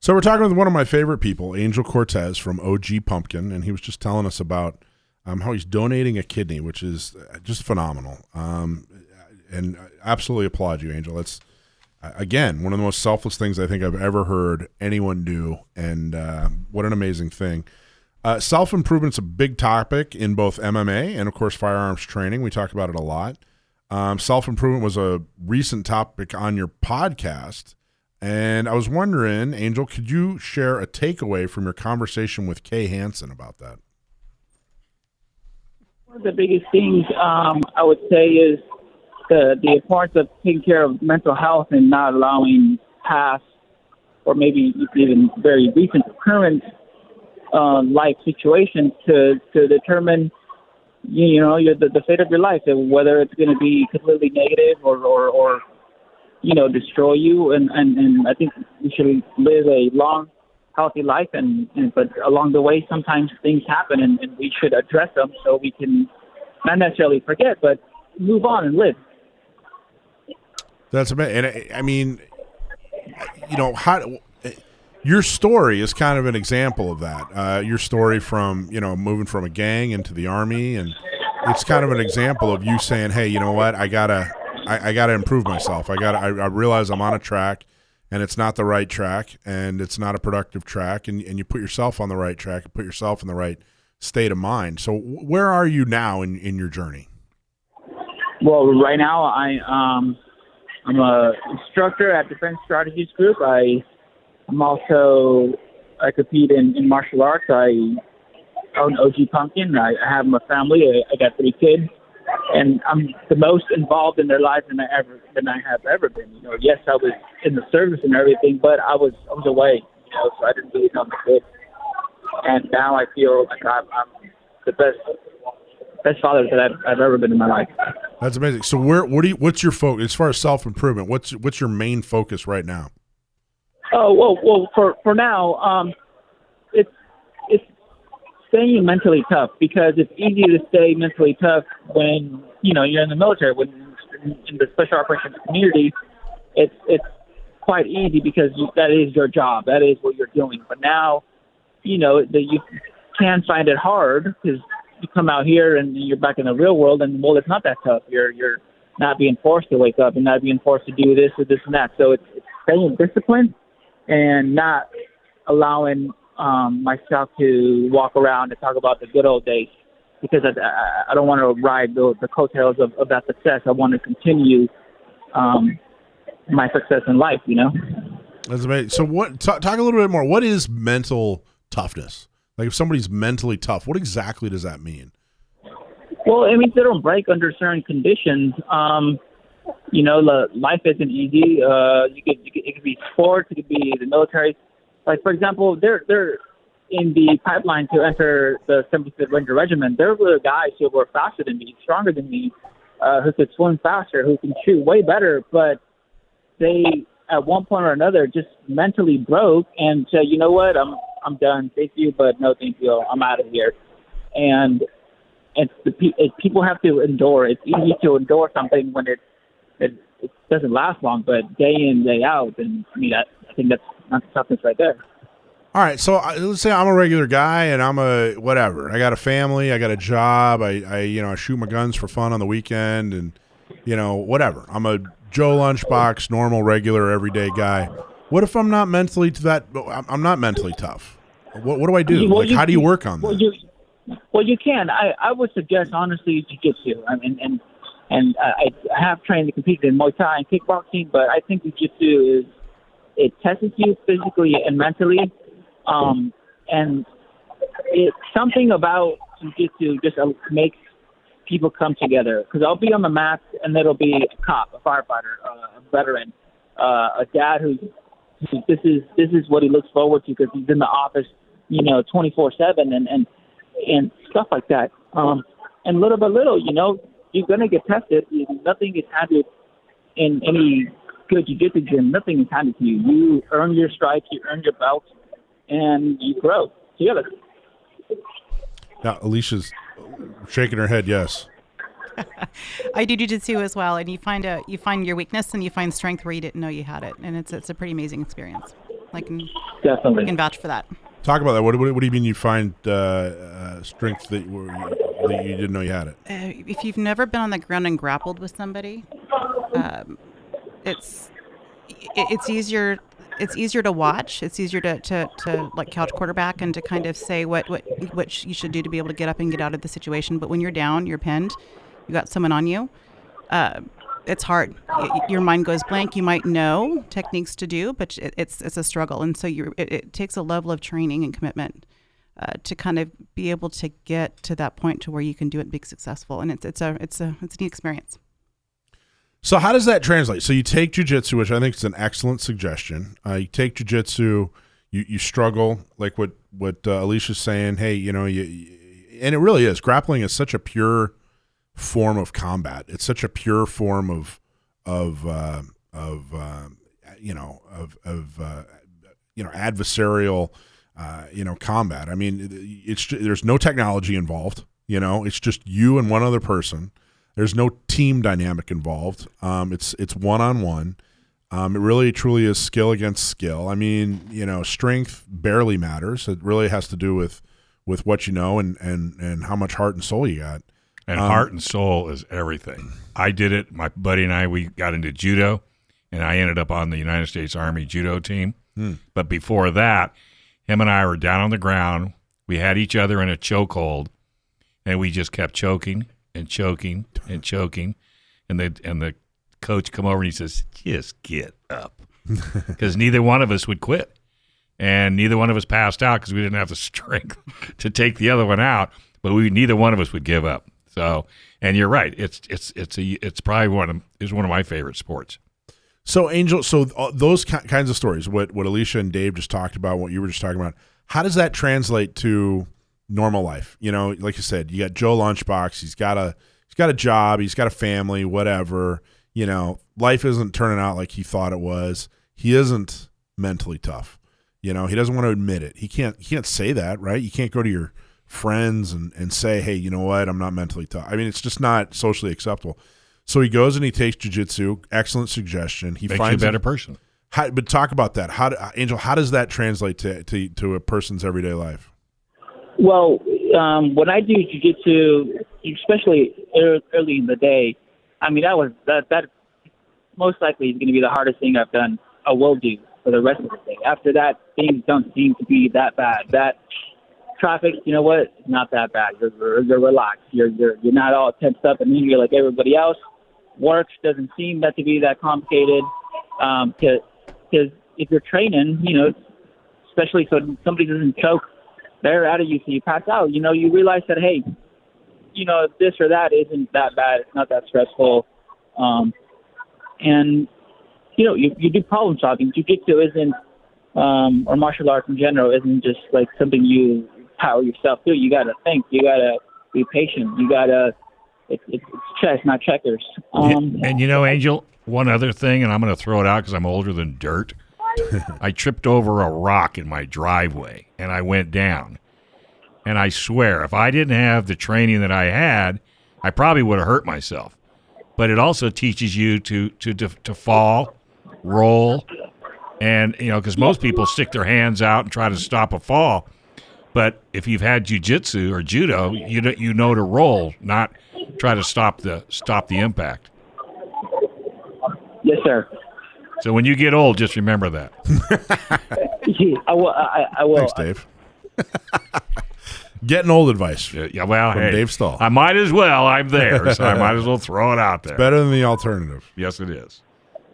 So we're talking with one of my favorite people, Angel Cortez from OG Pumpkin, and he was just telling us about um, how he's donating a kidney, which is uh, just phenomenal. Um, and I absolutely applaud you, Angel. That's uh, again one of the most selfless things I think I've ever heard anyone do, and uh, what an amazing thing. Uh, Self improvement's a big topic in both MMA and, of course, firearms training. We talk about it a lot. Um, Self improvement was a recent topic on your podcast. And I was wondering, Angel, could you share a takeaway from your conversation with Kay Hansen about that? One of the biggest things um, I would say is the the importance of taking care of mental health and not allowing past or maybe even very recent current uh, life situations to to determine you, you know your, the, the fate of your life and whether it's going to be completely negative or, or or you know destroy you and and and I think we should live a long healthy life and, and but along the way sometimes things happen and, and we should address them so we can not necessarily forget but move on and live That's amazing. And I, I mean, you know, how your story is kind of an example of that. Uh, your story from you know moving from a gang into the army, and it's kind of an example of you saying, "Hey, you know what? I gotta, I, I gotta improve myself. I gotta. I, I realize I'm on a track, and it's not the right track, and it's not a productive track, and and you put yourself on the right track, and put yourself in the right state of mind. So, where are you now in in your journey? Well, right now I um I'm a instructor at Defense Strategies Group. I I'm also I compete in, in martial arts. I own OG Pumpkin. I, I have my family. I, I got three kids, and I'm the most involved in their lives than I ever than I have ever been. You know, yes, I was in the service and everything, but I was I was away. You know, so I didn't really know my kids. And now I feel like I'm, I'm the best best father that I've, I've ever been in my life. That's amazing. So where what do you what's your focus as far as self improvement? What's what's your main focus right now? Oh well, well for for now, um, it's it's staying mentally tough because it's easy to stay mentally tough when you know you're in the military. When in the special operations community, it's it's quite easy because you, that is your job. That is what you're doing. But now, you know, that you can find it hard because you come out here and you're back in the real world, and well, it's not that tough. You're you're not being forced to wake up and not being forced to do this or this and that. So it's, it's staying disciplined and not allowing um, myself to walk around and talk about the good old days because I, I, don't want to ride the, the coattails of, of that success. I want to continue um, my success in life, you know? That's amazing. So what talk, talk a little bit more. What is mental toughness? Like if somebody's mentally tough, what exactly does that mean? Well, it means they don't break under certain conditions. Um, you know, life isn't easy. Uh, you could, you could, it could be sports, it could be the military. Like for example, they're they're in the pipeline to enter the 75th Ranger Regiment. There were guys who were faster than me, stronger than me, uh, who could swim faster, who can shoot way better, but they at one point or another just mentally broke and said, you know what, I'm I'm done. Thank you, but no thank you. I'm out of here. And it's the it, people have to endure. It's easy to endure something when it it, it doesn't last long, but day in day out, and I mean that I think that's not the toughness right there. All right, so uh, let's say I'm a regular guy and I'm a whatever. I got a family, I got a job. I, I you know I shoot my guns for fun on the weekend, and you know whatever. I'm a Joe Lunchbox, normal, regular, everyday guy. What if I'm not mentally to that? I'm I'm not mentally tough. What, what do I do? Well, like, you- how do you work on Well, that? you, well, you can. I, I would suggest honestly jujitsu. I mean, and and I, I have trained and competed in Muay Thai and kickboxing, but I think jujitsu is it tests you physically and mentally, um, and it's something about jujitsu just uh, makes people come together. Because I'll be on the mat and there'll be a cop, a firefighter, uh, a veteran, uh, a dad who's who this is this is what he looks forward to because he's in the office, you know, twenty four seven and and and stuff like that. Um, and little by little, you know, you're gonna get tested. Nothing is handed in any good jiu-jitsu gym. Nothing is handed to you. You earn your stripes, you earn your belts, and you grow together. Now, Alicia's shaking her head. Yes. I do jujitsu as well, and you find a you find your weakness and you find strength where you didn't know you had it, and it's it's a pretty amazing experience. Like, can, Definitely. can vouch for that. Talk about that. What, what, what do you mean you find uh, uh, strength that, you- that you didn't know you had it? Uh, if you've never been on the ground and grappled with somebody, um, it's it, it's easier. It's easier to watch. It's easier to, to, to like couch quarterback and to kind of say what what what you should do to be able to get up and get out of the situation. But when you're down, you're pinned, you got someone on you. Uh, it's hard. Your mind goes blank. You might know techniques to do, but it, it's it's a struggle, and so you it, it takes a level of training and commitment uh, to kind of be able to get to that point to where you can do it and be successful. And it's it's a it's a it's a neat experience. So how does that translate? So you take jujitsu, which I think is an excellent suggestion. Uh, you take jujitsu, you you struggle, like what what uh, Alicia's saying. Hey, you know, you, you- and it really is. Grappling is such a pure form of combat. It's such a pure form of of uh, of uh, you know of of uh, you know adversarial uh, you know combat. I mean, it's there's no technology involved. You know, it's just you and one other person. There's no team dynamic involved. Um, it's it's one on one. Um, it really truly is skill against skill. I mean, you know, strength barely matters. It really has to do with with what you know and and and how much heart and soul you got. And Um, heart and soul is everything. I did it. My buddy and I, we got into judo, and I ended up on the United States Army judo team. But before that, him and I were down on the ground. We had each other in a chokehold, and we just kept choking and choking and choking. And the and the coach come over and he says, "Just get up," because neither one of us would quit, and neither one of us passed out because we didn't have the strength to take the other one out. But we neither one of us would give up. So, and you're right. It's it's it's a it's probably one of is one of my favorite sports. So Angel, so uh, those ki- kinds of stories, what what Alicia and Dave just talked about, what you were just talking about, how does that translate to normal life? You know, like you said, you got Joe Lunchbox. He's got a he's got a job. He's got a family. Whatever. You know, life isn't turning out like he thought it was. He isn't mentally tough. You know, he doesn't want to admit it. He can't. He can't say that, right? You can't go to your friends and and say, hey, you know what? I'm not mentally tough. I mean, it's just not socially acceptable. So he goes and he takes jujitsu. Excellent suggestion. He Makes you a better person. how, but talk about that. How, do, Angel? How does that translate to, to to a person's everyday life? Well, um, when I do jujitsu, especially early in the day, I mean that was that that most likely is going to be the hardest thing I've done. I will do for the rest of the day. After that, things don't seem to be that bad. That traffic, you know what? It's not that bad. You're, you're, relaxed. You're you're you're not all tensed up and angry like everybody else. Work doesn't seem that to be that complicated. Um, if you're training, you know, especially so somebody doesn't choke they're out of you so you pass out. You know, you realize that hey, you know, this or that isn't that bad. It's not that stressful. Um, and you know, you, you do problem solving. Jiu-jitsu isn't, um, or martial arts in general isn't just like something you power yourself through. You got to think. You got to be patient. You got to. It, it, it's chess, not checkers. Um, and you know, Angel, one other thing, and I'm going to throw it out because I'm older than dirt. I tripped over a rock in my driveway and I went down. And I swear, if I didn't have the training that I had, I probably would have hurt myself. But it also teaches you to to to, to fall, roll, And you know, because most people stick their hands out and try to stop a fall, but if you've had jujitsu or judo, you know, you know to roll, not try to stop the stop the impact. Yes, sir. So when you get old, just remember that. I will. I, I will. Thanks, Dave. Getting old advice. Yeah, yeah, well, From hey, Dave Stahl. I might as well. I'm there, so I might as well throw it out there. It's Better than the alternative. Yes, it is.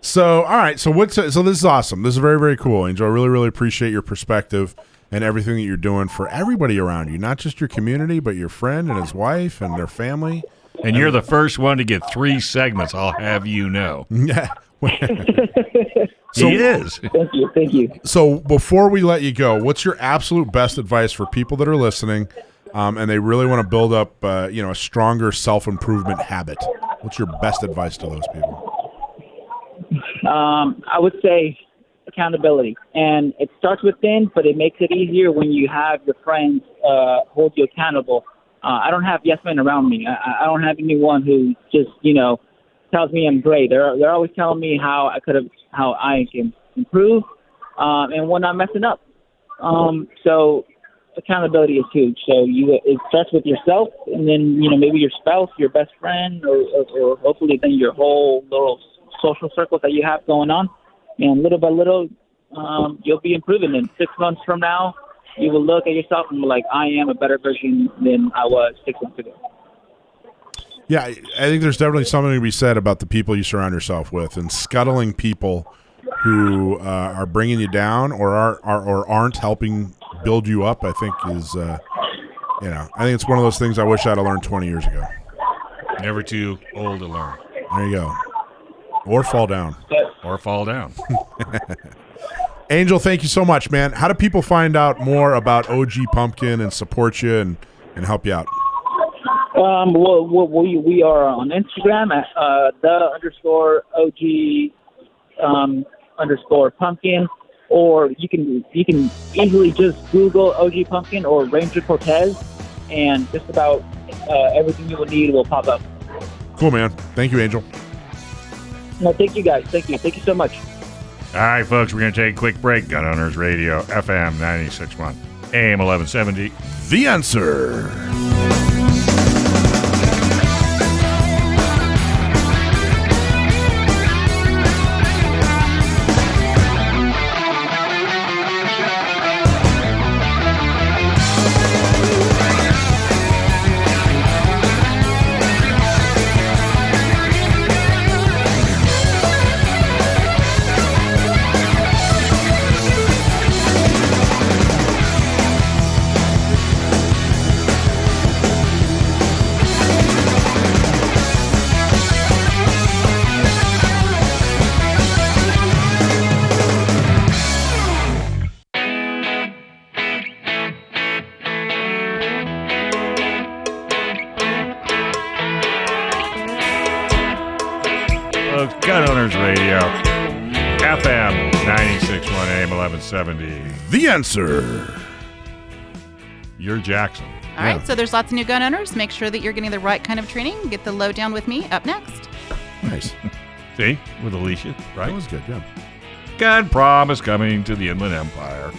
So, all right. So, what's so this is awesome. This is very, very cool, Angel. I really, really appreciate your perspective and everything that you're doing for everybody around you, not just your community, but your friend and his wife and their family. And you're the first one to get three segments. I'll have you know. Yeah. he is. Thank you. Thank you. So, before we let you go, what's your absolute best advice for people that are listening, um, and they really want to build up, uh, you know, a stronger self improvement habit? What's your best advice to those people? Um, I would say accountability, and it starts within, but it makes it easier when you have your friends uh, hold you accountable. Uh, I don't have yes men around me. I, I don't have anyone who just you know tells me I'm great. They're they're always telling me how I could have how I can improve, um, and when I'm messing up. Um, so accountability is huge. So you it starts with yourself, and then you know maybe your spouse, your best friend, or, or, or hopefully then your whole little social circle that you have going on. And little by little, um, you'll be improving. And six months from now, you will look at yourself and be like, I am a better version than I was six months ago. Yeah, I I think there's definitely something to be said about the people you surround yourself with, and scuttling people who uh, are bringing you down or are, are or aren't helping build you up. I think is, uh, you know, I think it's one of those things I wish I'd have learned 20 years ago. Never too old to learn There you go, or fall down. Or fall down. Angel, thank you so much, man. How do people find out more about OG Pumpkin and support you and, and help you out? Um, well, well, we we are on Instagram at uh, the underscore OG um, underscore pumpkin, or you can you can easily just Google OG pumpkin or Ranger Cortez, and just about uh, everything you will need will pop up. Cool, man. Thank you, Angel. No, thank you guys. Thank you. Thank you so much. All right, folks, we're going to take a quick break. Gun Owners Radio, FM 961, AM 1170. The answer. Folks, Gun Owners Radio, FM 961, AM 1170. The answer. You're Jackson. All right, so there's lots of new gun owners. Make sure that you're getting the right kind of training. Get the lowdown with me up next. Nice. See, with Alicia, That right? was good. Yeah. Gun Prom is coming to the Inland Empire.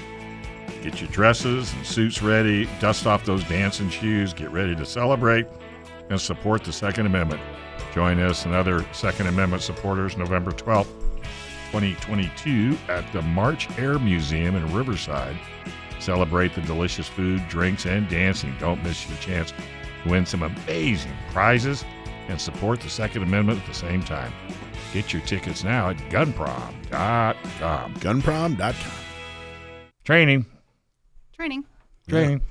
Get your dresses and suits ready, dust off those dancing shoes, get ready to celebrate and support the Second Amendment. Join us and other Second Amendment supporters November 12th, 2022 at the March Air Museum in Riverside. Celebrate the delicious food, drinks, and dancing. Don't miss your chance to win some amazing prizes and support the Second Amendment at the same time. Get your tickets now at gunprom.com. Gunprom.com. Training. Training. Training.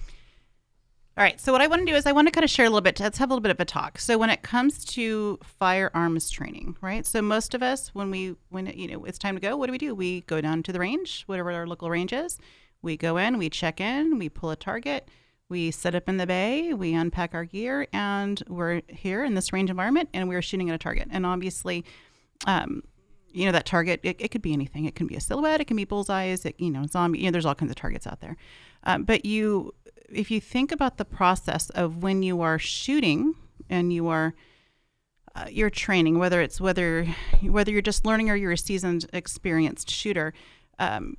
All right. So what I want to do is I want to kind of share a little bit. Let's have a little bit of a talk. So when it comes to firearms training, right? So most of us, when we when you know it's time to go, what do we do? We go down to the range, whatever our local range is. We go in, we check in, we pull a target, we set up in the bay, we unpack our gear, and we're here in this range environment, and we're shooting at a target. And obviously, um, you know that target it, it could be anything it can be a silhouette it can be bullseyes it, you know zombie you know there's all kinds of targets out there um, but you if you think about the process of when you are shooting and you are uh, you're training whether it's whether whether you're just learning or you're a seasoned experienced shooter um,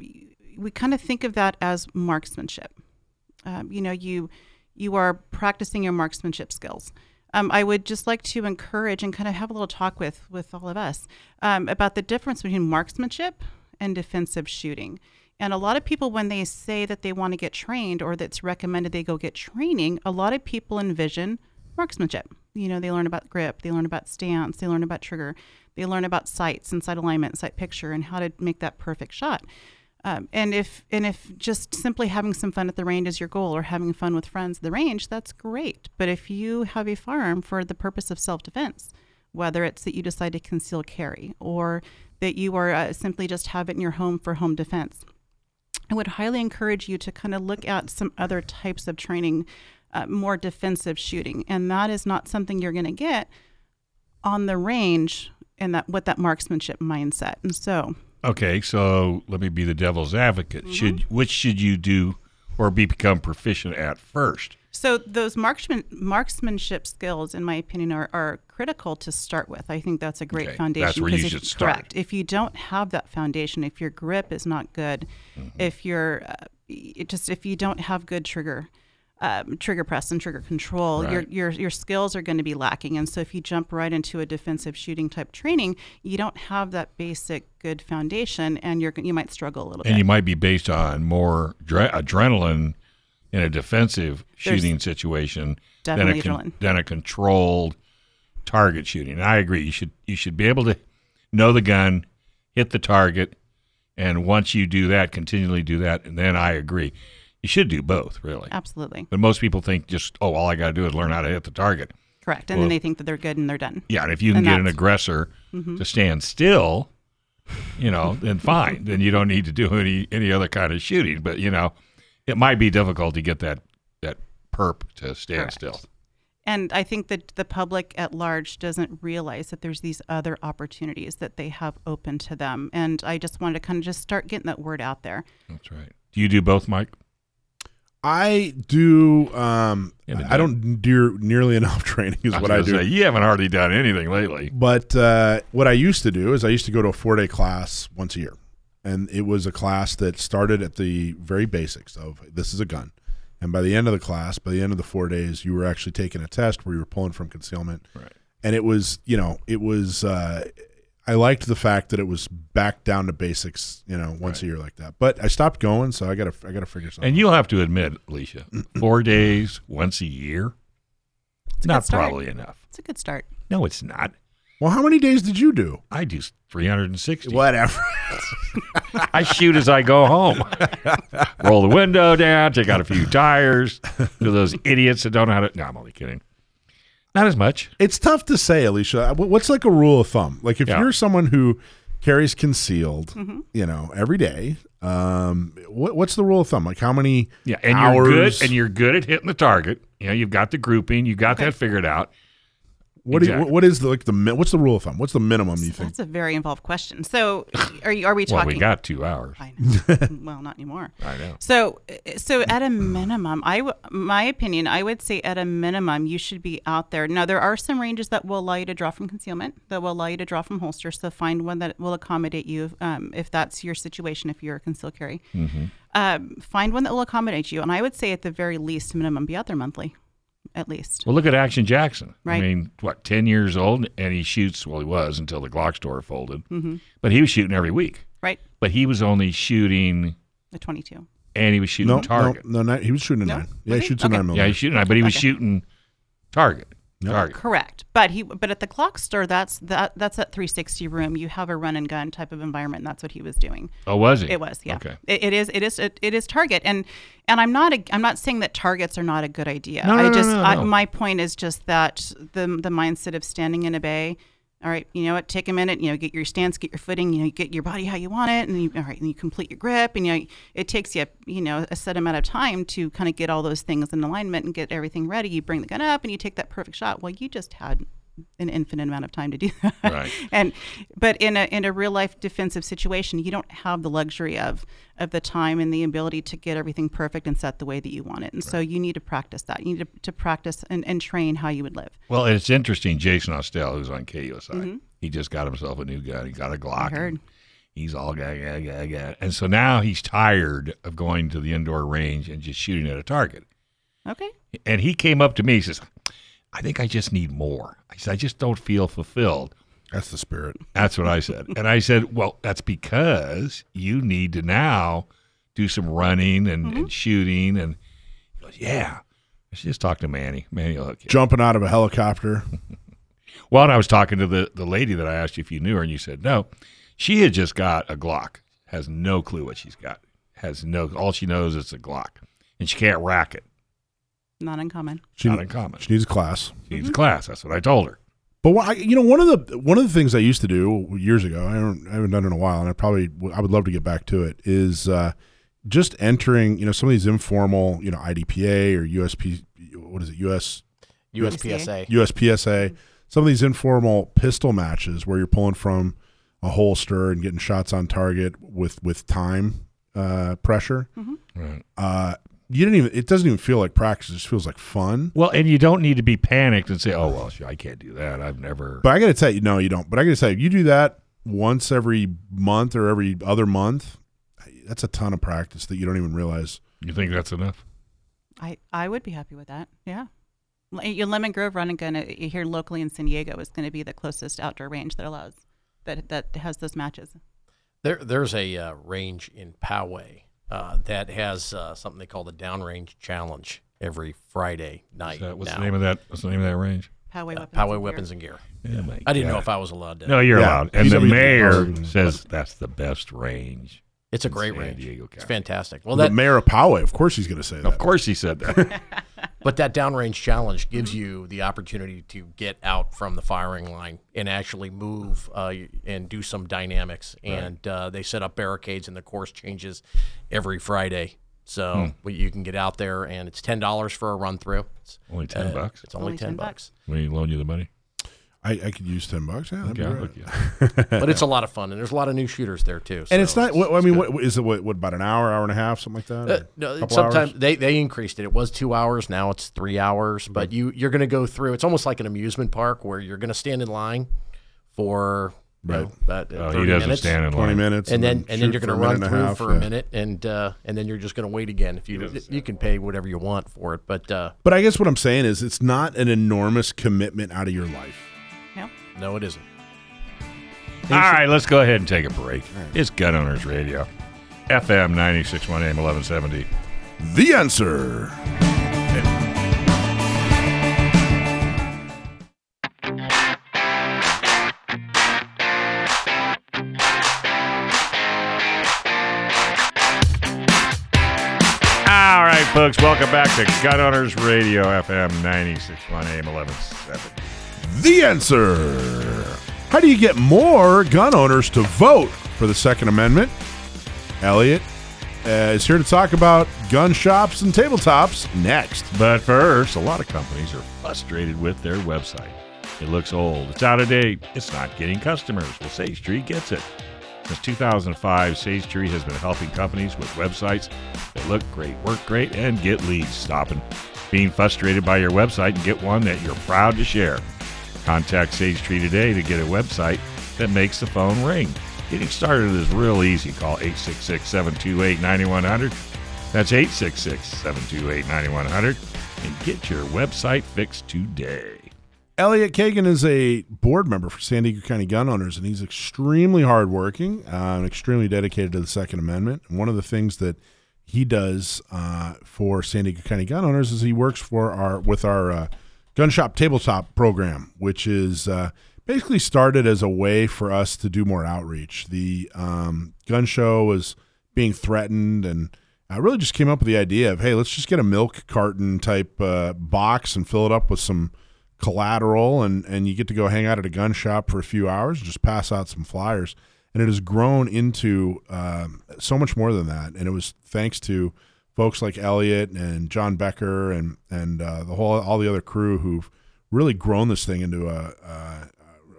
we kind of think of that as marksmanship. Um, you know, you you are practicing your marksmanship skills. Um, I would just like to encourage and kind of have a little talk with with all of us um, about the difference between marksmanship and defensive shooting. And a lot of people, when they say that they want to get trained or that's recommended they go get training, a lot of people envision marksmanship. You know, they learn about grip, they learn about stance, they learn about trigger, they learn about sights and sight alignment, sight picture, and how to make that perfect shot. Um, and if and if just simply having some fun at the range is your goal, or having fun with friends at the range, that's great. But if you have a firearm for the purpose of self-defense, whether it's that you decide to conceal carry or that you are uh, simply just have it in your home for home defense, I would highly encourage you to kind of look at some other types of training, uh, more defensive shooting, and that is not something you're going to get on the range and that with that marksmanship mindset. And so Okay, so let me be the devil's advocate. Mm-hmm. Should which should you do or be become proficient at first? So those marksman marksmanship skills, in my opinion, are, are critical to start with. I think that's a great Okay, foundation. that's where you should if, start. Correct. If you don't have that foundation, if your grip is not good, Mm-hmm. if you're uh, it just if you don't have good trigger. Um, trigger press and trigger control, your, Right. your your skills are going to be lacking. And so, if you jump right into a defensive shooting type training, you don't have that basic good foundation, and you're you might struggle a little bit. And bit. you might be based on more dre- adrenaline in a defensive There's shooting situation than a, con- than a controlled target shooting. And I agree. You should you should be able to know the gun, hit the target, and once you do that, continually do that. And then I agree. You should do both, really. Absolutely But most people think just, oh, all I got to do is learn how to hit the target. correct, and Well- then they think that they're good and they're done. Yeah, and if you can And get an aggressor Mm-hmm. to stand still, you know, then fine. then you don't need to do any any other kind of shooting. But you know, it might be difficult to get that that perp to stand Correct. still. And I think that the public at large doesn't realize that there's these other opportunities that they have open to them. And I just wanted to kind of just start getting that word out there. That's right. Do you do both, Mike? I do. Um, I don't do nearly enough training. Is what I do. Say, you haven't hardly done anything lately. But uh, what I used to do is I used to go to a four day class once a year. And it was a class that started at the very basics of this is a gun. And by the end of the class, by the end of the four days, you were actually taking a test where you were pulling from concealment. Right. And it was, you know, it was, uh, I liked the fact that it was back down to basics, you know, once a year like that. But I stopped going, so I got to, I got to figure something. And you'll have to admit, Alicia, four days once a year, It's not probably enough. It's a good start. No, it's not. well, how many days did you do? I do 360. Whatever. I shoot as I go home. Roll the window down, take out a few tires. To those idiots that don't know how to. No, I'm only kidding. Not as much. It's tough to say, Alicia. What's like a rule of thumb? Like if Yeah. you're someone who carries concealed, Mm-hmm. you know, every day, um, what, what's the rule of thumb? Like how many Yeah, and hours? you're good, and you're good at hitting the target. You know, you've got the grouping, you got that figured out. What, do you- what is the like the what's the rule of thumb? What's the minimum you think? That's a very involved question. So, are you, are we talking? Well, we got two hours. I know. well, not anymore. I know. So, so at a minimum, I, w- my opinion, I would say at a minimum, you should be out there. Now, there are some ranges that will allow you to draw from concealment, that will allow you to draw from holster. So, find one that will accommodate you um, if that's your situation. If you're a concealed carry, um, find one that will accommodate you. And I would say at the very least, minimum, be out there monthly, at least. Well, look at Action Jackson. I mean, what, 10 years old, and he shoots, well, he was until the Glock store folded, Mm-hmm. but he was shooting every week. Right, But he was only shooting, the 22. and he was shooting No, no, target. no, not, he was shooting a No? nine. Yeah, Was he he? shoots Okay. a nine Yeah, millimeter. he's shooting, but he was Okay. shooting target. Yep. Target. Correct, but he but at the Glock store, that's that that's that 360 room. You have a run and gun type of environment. And that's what he was doing. Oh, was he? It was, yeah. Okay. It, it is, it is, it, it is Target, and and I'm not, a, I'm not saying that targets are not a good idea. No, no, I no, just, no, I, no. my point is just that the the mindset of standing in a bay. All right, you know what? Take a minute. You know, get your stance, get your footing. You know, get your body how you want it, and you, all right, and you complete your grip. And you know, it takes you, you know, a set amount of time to kind of get all those things in alignment and get everything ready. You bring the gun up, and you take that perfect shot. Well, you just had an infinite amount of time to do that. Right. and but in a in a real life defensive situation, you don't have the luxury of of the time and the ability to get everything perfect and set the way that you want it. And so you need to practice that. You need to, to practice and, and train how you would live. Well, it's interesting. Jason Ostell, who's on KUSI, he just got himself a new gun. He got a Glock. Mm-hmm. I heard. He's all gah, gah, gah, gah. And so now he's tired of going to the indoor range and just shooting at a target. Okay. And he came up to me, he says, I think I just need more. I said, I just don't feel fulfilled. That's the spirit. That's what I said. and I said, Well, that's because you need to now do some running and, mm-hmm. and shooting. And he goes, Yeah. I should just talk to Manny. Manny will hook you. Jumping out of a helicopter. Well, and I was talking to the, the lady that I asked you if you knew her, and you said no. She had just got a Glock, has no clue what she's got, has no, all she knows is a Glock, and she can't rack it. Not uncommon. She, Not uncommon. she needs a class. She needs a class. That's what I told her. But what I, you know, one of the one of the things I used to do years ago, I don't, I haven't done it in a while, and I probably I would love to get back to it. Is uh, just entering, you know, some of these informal, you know, IDPA or USP, what is it, US USPSA. USPSA, some of these informal pistol matches where you're pulling from a holster and getting shots on target with with time uh, pressure. Right. Uh, you didn't even. It doesn't even feel like practice. It just feels like fun. Well, and you don't need to be panicked and say, "Oh well, sure, I can't do that. I've never." But I got to tell you, no, you don't. But I got to say, you do that once every month or every other month. That's a ton of practice that you don't even realize. You think that's enough? I, I would be happy with that. Yeah. Your Lemon Grove Run and Gun uh, here locally in San Diego is going to be the closest outdoor range that allows that that has those matches. There, there's a uh, range in Poway uh, that has uh, something they call the Downrange Challenge every Friday night. Is that- what's now. the name of that? What's the name of that range? Poway Uh, weapons. Poway and gear. Weapons and Gear. Yeah, my I didn't know if I was allowed to. No, you're Yeah. allowed. And the mayor says that's the best range. it's a great San range. Diego It's fantastic. Well, the that mayor of Poway, of course, he's going to say that. Of course, he said that. but that downrange challenge gives you the opportunity to get out from the firing line and actually move uh, and do some dynamics. And uh, they set up barricades, and the course changes every Friday. So well, you can get out there, and it's ten dollars for a run through. It's Only 10 bucks? It's only, Only ten 10 bucks, we loan you the money. I, I could use ten bucks. Yeah, Okay, right. hook you. but it's a lot of fun, and there's a lot of new shooters there too. And it's so not. What, I mean, what is it? What, what about an hour, hour and a half, something like that? Uh, no, sometimes hours? they, they increased it. It was two hours. Now it's three hours. But you you're going to go through. It's almost like an amusement park where you're going to stand in line for you know, Right. about, uh, Oh, he doesn't minutes. stand in twenty line. minutes, and then and then you're going to run minute and through half, for a minute, and uh, and then you're just going to wait again. If you you can pay whatever you want for it, but uh, But I guess what I'm saying is, it's not an enormous commitment out of your life. No. it isn't. All right, let's go ahead and take a break. It's Gun Owners Radio, FM 961 AM 1170. The answer. All right, folks, welcome back to Gun Owners Radio, FM 961 AM 1170. The answer. How do you get more gun owners to vote for the Second Amendment? Elliot uh, is here to talk about gun shops and tabletops next. But first, a lot of companies are frustrated with their website. It looks old, it's out of date, it's not getting customers. Well, Sage Tree gets it. Since 2005, Sage Tree has been helping companies with websites that look great, work great, and get leads. Stopping being frustrated by your website and get one that you're proud to share. Contact Sage Tree today to get a website that makes the phone ring. Getting started is real easy. Call 866 728 9100. That's 866 728 9100 and get your website fixed today. Elliot Kagan is a board member for San Diego County Gun Owners, and he's extremely hardworking uh, and extremely dedicated to the Second Amendment. And one of the things that he does uh, for San Diego County Gun Owners is he works for our with our uh, gun shop tabletop program, which is uh, basically started as a way for us to do more outreach. The um, gun show was being threatened, and I really just came up with the idea of, hey, let's just get a milk carton type uh, box and fill it up with some collateral, and and you get to go hang out at a gun shop for a few hours, and just pass out some flyers. And it has grown into um, so much more than that. And it was thanks to folks like Elliot and John Becker and and uh, the whole all the other crew who've really grown this thing into a, a, a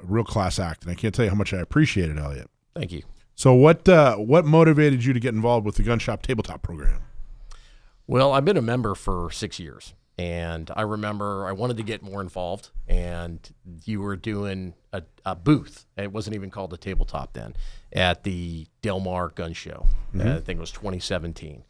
real class act. And I can't tell you how much I appreciate it, Elliot. Thank you. So what uh, what motivated you to get involved with the gun shop tabletop program? Well, I've been a member for six years, And I remember I wanted to get more involved, and you were doing a, a booth. It wasn't even called a tabletop then at the Del Mar Gun Show. Uh, I think it was 2017.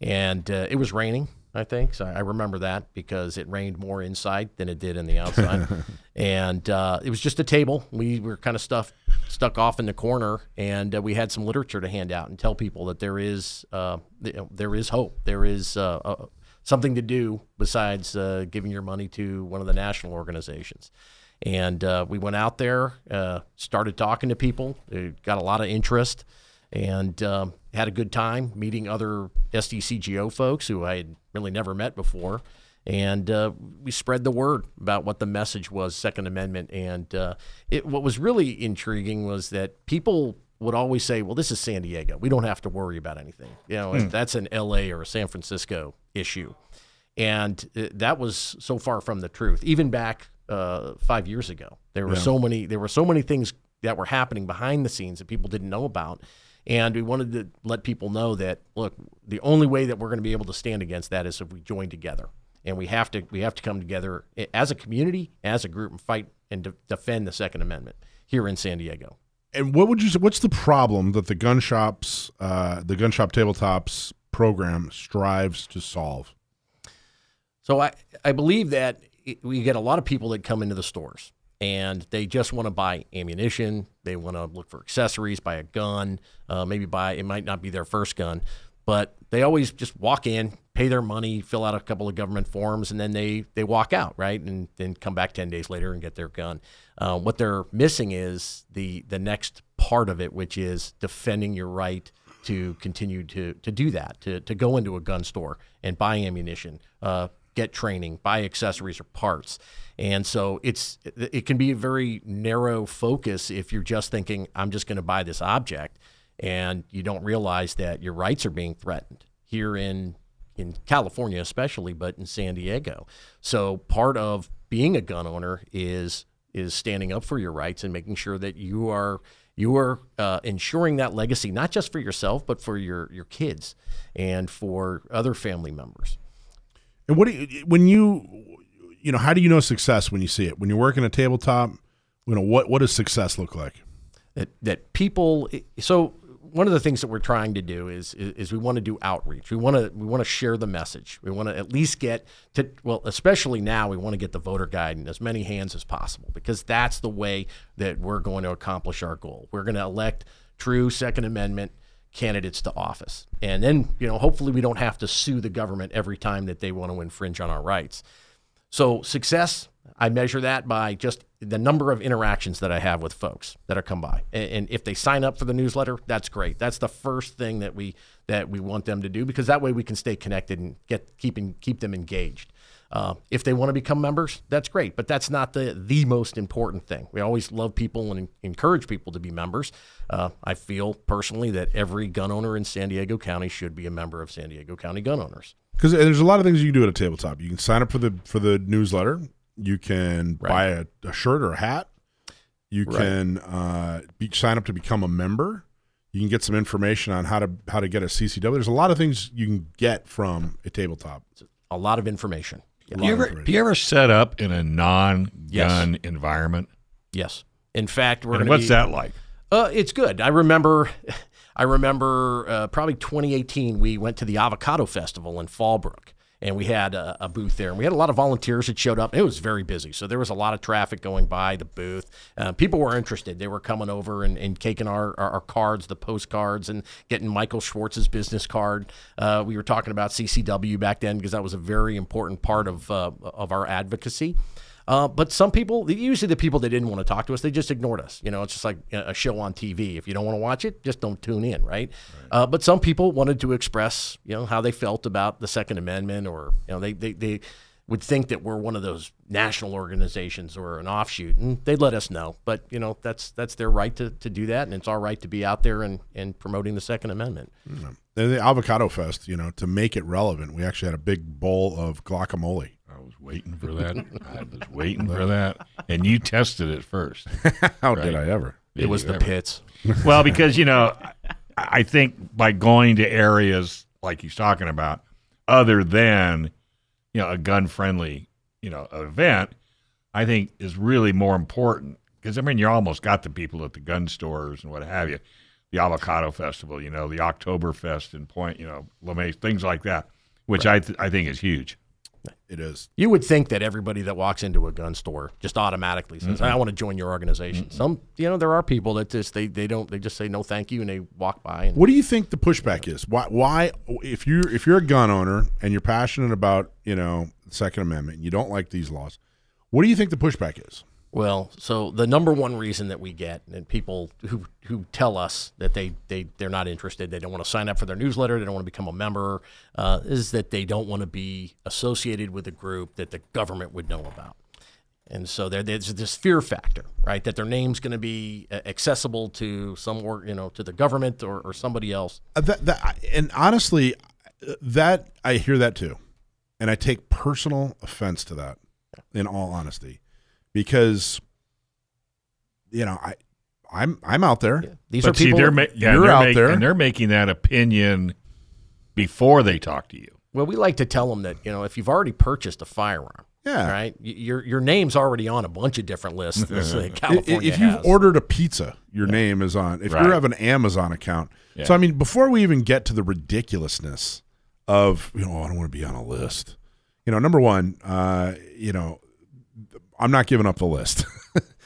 And uh, it was raining, I think. So I remember that because it rained more inside than it did in the outside. and uh, it was just a table. We were kind of stuff stuck off in the corner, and uh, we had some literature to hand out and tell people that there is uh, you know, there is hope. There is uh, uh, something to do besides uh, giving your money to one of the national organizations. And uh, we went out there, uh, started talking to people, It got a lot of interest, and um, had a good time meeting other SDCGO folks who I had really never met before. And uh, we spread the word about what the message was, Second Amendment. And uh, it, what was really intriguing was that people would always say, "Well, this is San Diego. We don't have to worry about anything. You know, that's an LA or a San Francisco issue." And uh, that was so far from the truth. Even back uh, five years ago, there were so many there were so many things that were happening behind the scenes that people didn't know about. And we wanted to let people know that look, the only way that we're going to be able to stand against that is if we join together, and we have to we have to come together as a community, as a group, and fight and de- defend the Second Amendment here in San Diego. And what would you say? What's the problem that the gun shops, uh, the gun shop tabletops program strives to solve? So I, I believe that we get a lot of people that come into the stores and they just want to buy ammunition. They want to look for accessories, buy a gun, uh, maybe buy, it might not be their first gun, but they always just walk in, pay their money, fill out a couple of government forms, and then they, they walk out, right? And then come back 10 days later and get their gun. Uh, what they're missing is the, the next part of it, which is defending your right to continue to, to do that, to, to go into a gun store and buy ammunition, uh, get training, buy accessories or parts. And so it's it can be a very narrow focus if you're just thinking I'm just going to buy this object and you don't realize that your rights are being threatened here in in California especially but in San Diego. So part of being a gun owner is is standing up for your rights and making sure that you are you are uh, ensuring that legacy not just for yourself but for your your kids and for other family members. And what do you, when you, you know, how do you know success when you see it? When you're working a tabletop, you know, what, what does success look like? that that people so one of the things that we're trying to do is is, is we want to do outreach. We want to we want to share the message. We want to at least get to well, especially now we want to get the voter guide in as many hands as possible because that's the way that we're going to accomplish our goal. We're going to elect true Second Amendment candidates to office. And then, you know, hopefully we don't have to sue the government every time that they want to infringe on our rights. So success, I measure that by just the number of interactions that I have with folks that are come by. And, and if they sign up for the newsletter, that's great. That's the first thing that we that we want them to do because that way we can stay connected and get keeping keep them engaged. Uh, if they want to become members, that's great, but that's not the the most important thing. We always love people and encourage people to be members. Uh, I feel personally that every gun owner in San Diego County should be a member of San Diego County Gun Owners. Because there's a lot of things you can do at a tabletop. You can sign up for the for the newsletter. You can buy a, a shirt or a hat. You Right. can uh, be, sign up to become a member. You can get some information on how to how to get a CCW. There's a lot of things you can get from a tabletop. A lot of information. Do you, ever, do you ever set up in a non-gun environment? Yes. In fact, we're And what's be, that like? Uh, it's good. I remember, I remember uh, probably 2018. We went to the Avocado Festival in Fallbrook, and we had a, a booth there, and we had a lot of volunteers that showed up. It was very busy, so there was a lot of traffic going by the booth. Uh, people were interested. They were coming over and, and taking our, our, our cards, the postcards, and getting Michael Schwartz's business card. Uh, we were talking about CCW back then because that was a very important part of uh, of our advocacy. Uh, but some people, usually the people that didn't want to talk to us, they just ignored us. You know, it's just like a show on TV. If you don't want to watch it, just don't tune in, right? Uh, but some people wanted to express, you know, how they felt about the Second Amendment, or you know, they they, they would think that we're one of those national organizations or an offshoot, and they'd let us know. But you know, that's that's their right to, to do that, and it's our right to be out there and, and promoting the Second Amendment. And the Avocado Fest, you know, to make it relevant, we actually had a big bowl of guacamole. I was waiting for that. I was waiting for that. And you tested it first. How Right. did I ever? It was the pits. well, because you know, I I think by going to areas like he's talking about, other than you you know a gun friendly you know event, I think is really more important because I mean you almost got the people at the gun stores and what have you, the avocado festival, you know, the Oktoberfest in Point, you know, LeMay, things like that, which I th- I think is huge. It is. You would think that everybody that walks into a gun store just automatically says, "I mm-hmm. want to join your organization." Mm-hmm. Some, you know, there are people that just they, they don't they just say no, thank you, and they walk by. And What do you think the pushback is? Why? Why? If you if you're a gun owner and you're passionate about you know the Second Amendment, and you don't like these laws. What do you think the pushback is? Well, so the number one reason that we get, and people who who tell us that they they they're not interested, they don't want to sign up for their newsletter, they don't want to become a member, uh, is that they don't want to be associated with a group that the government would know about. And so there, there's this fear factor, right? That their name's going to be uh, accessible to some, or you know, to the government or, or somebody else. Uh, That, that and honestly, uh, that I hear that too, and I take personal offense to that. In all honesty, because you know I I'm I'm out there. These but are people. see, they're ma- yeah, you're they're out make- there. and they're making that opinion before they talk to you. well, we like to tell them that you know if you've already purchased a firearm, Yeah. right, your your name's already on a bunch of different lists that I- California if you've has. ordered a pizza, your name is on. If Right. you have an Amazon account, Yeah. so I mean, before we even get to the ridiculousness of you know, I don't want to be on a list. You know, number one, uh, you know, I'm not giving up the list.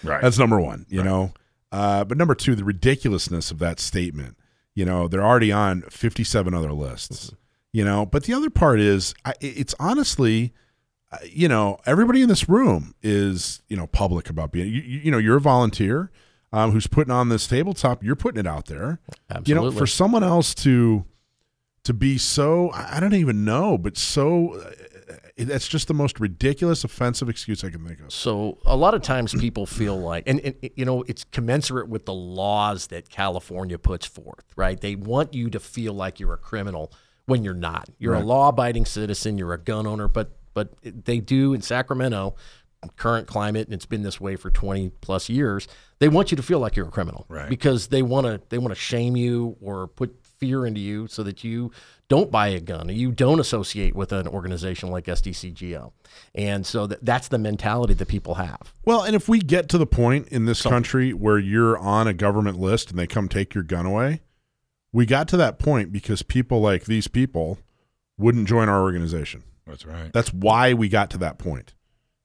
Right. That's number one. You know, uh, but number two, the ridiculousness of that statement. You know, they're already on 57 other lists. You know, but the other part is, I, it's honestly uh, you know, everybody in this room is, you know, public about being, you, you know, you're a volunteer um, who's putting on this tabletop. You're putting it out there. Absolutely. You know, for someone else to, to be so, I I don't even know, but so, uh, that's just the most ridiculous, offensive excuse I can think of. So a lot of times people feel like, and, and you know, it's commensurate with the laws that California puts forth, right? They want you to feel like you're a criminal when you're not. You're a law-abiding citizen. You're a gun owner, but but they do in Sacramento, current climate, and it's been this way for 20 plus years. They want you to feel like you're a criminal, Right. Because they want to they want to shame you or put fear into you so that you don't buy a gun or you don't associate with an organization like SDCGO. And so that, that's the mentality that people have. Well, and if we get to the point in this country where you're on a government list and they come take your gun away, we got to that point because people like these people wouldn't join our organization. That's right. That's why we got to that point,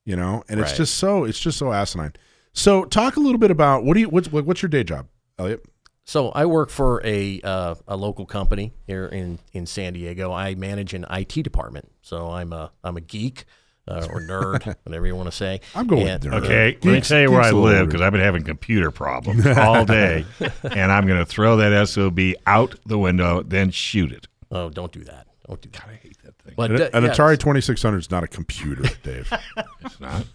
you know. And it's Right. just so it's just so asinine. So, talk a little bit about what do you what's what's your day job, Elliot? So I work for a uh, a local company here in, in San Diego. I manage an IT department. So I'm a I'm a geek uh, or nerd, whatever you want to say. I'm going And- with nerd. Okay, let me tell you where geeks I a little live because I've been having computer problems all day, and I'm going to throw that SOB out the window, then shoot it. Oh, don't do that. Don't do that. I hate that thing. But An, uh, an yeah, Atari 2600 is not a computer, Dave. It's not.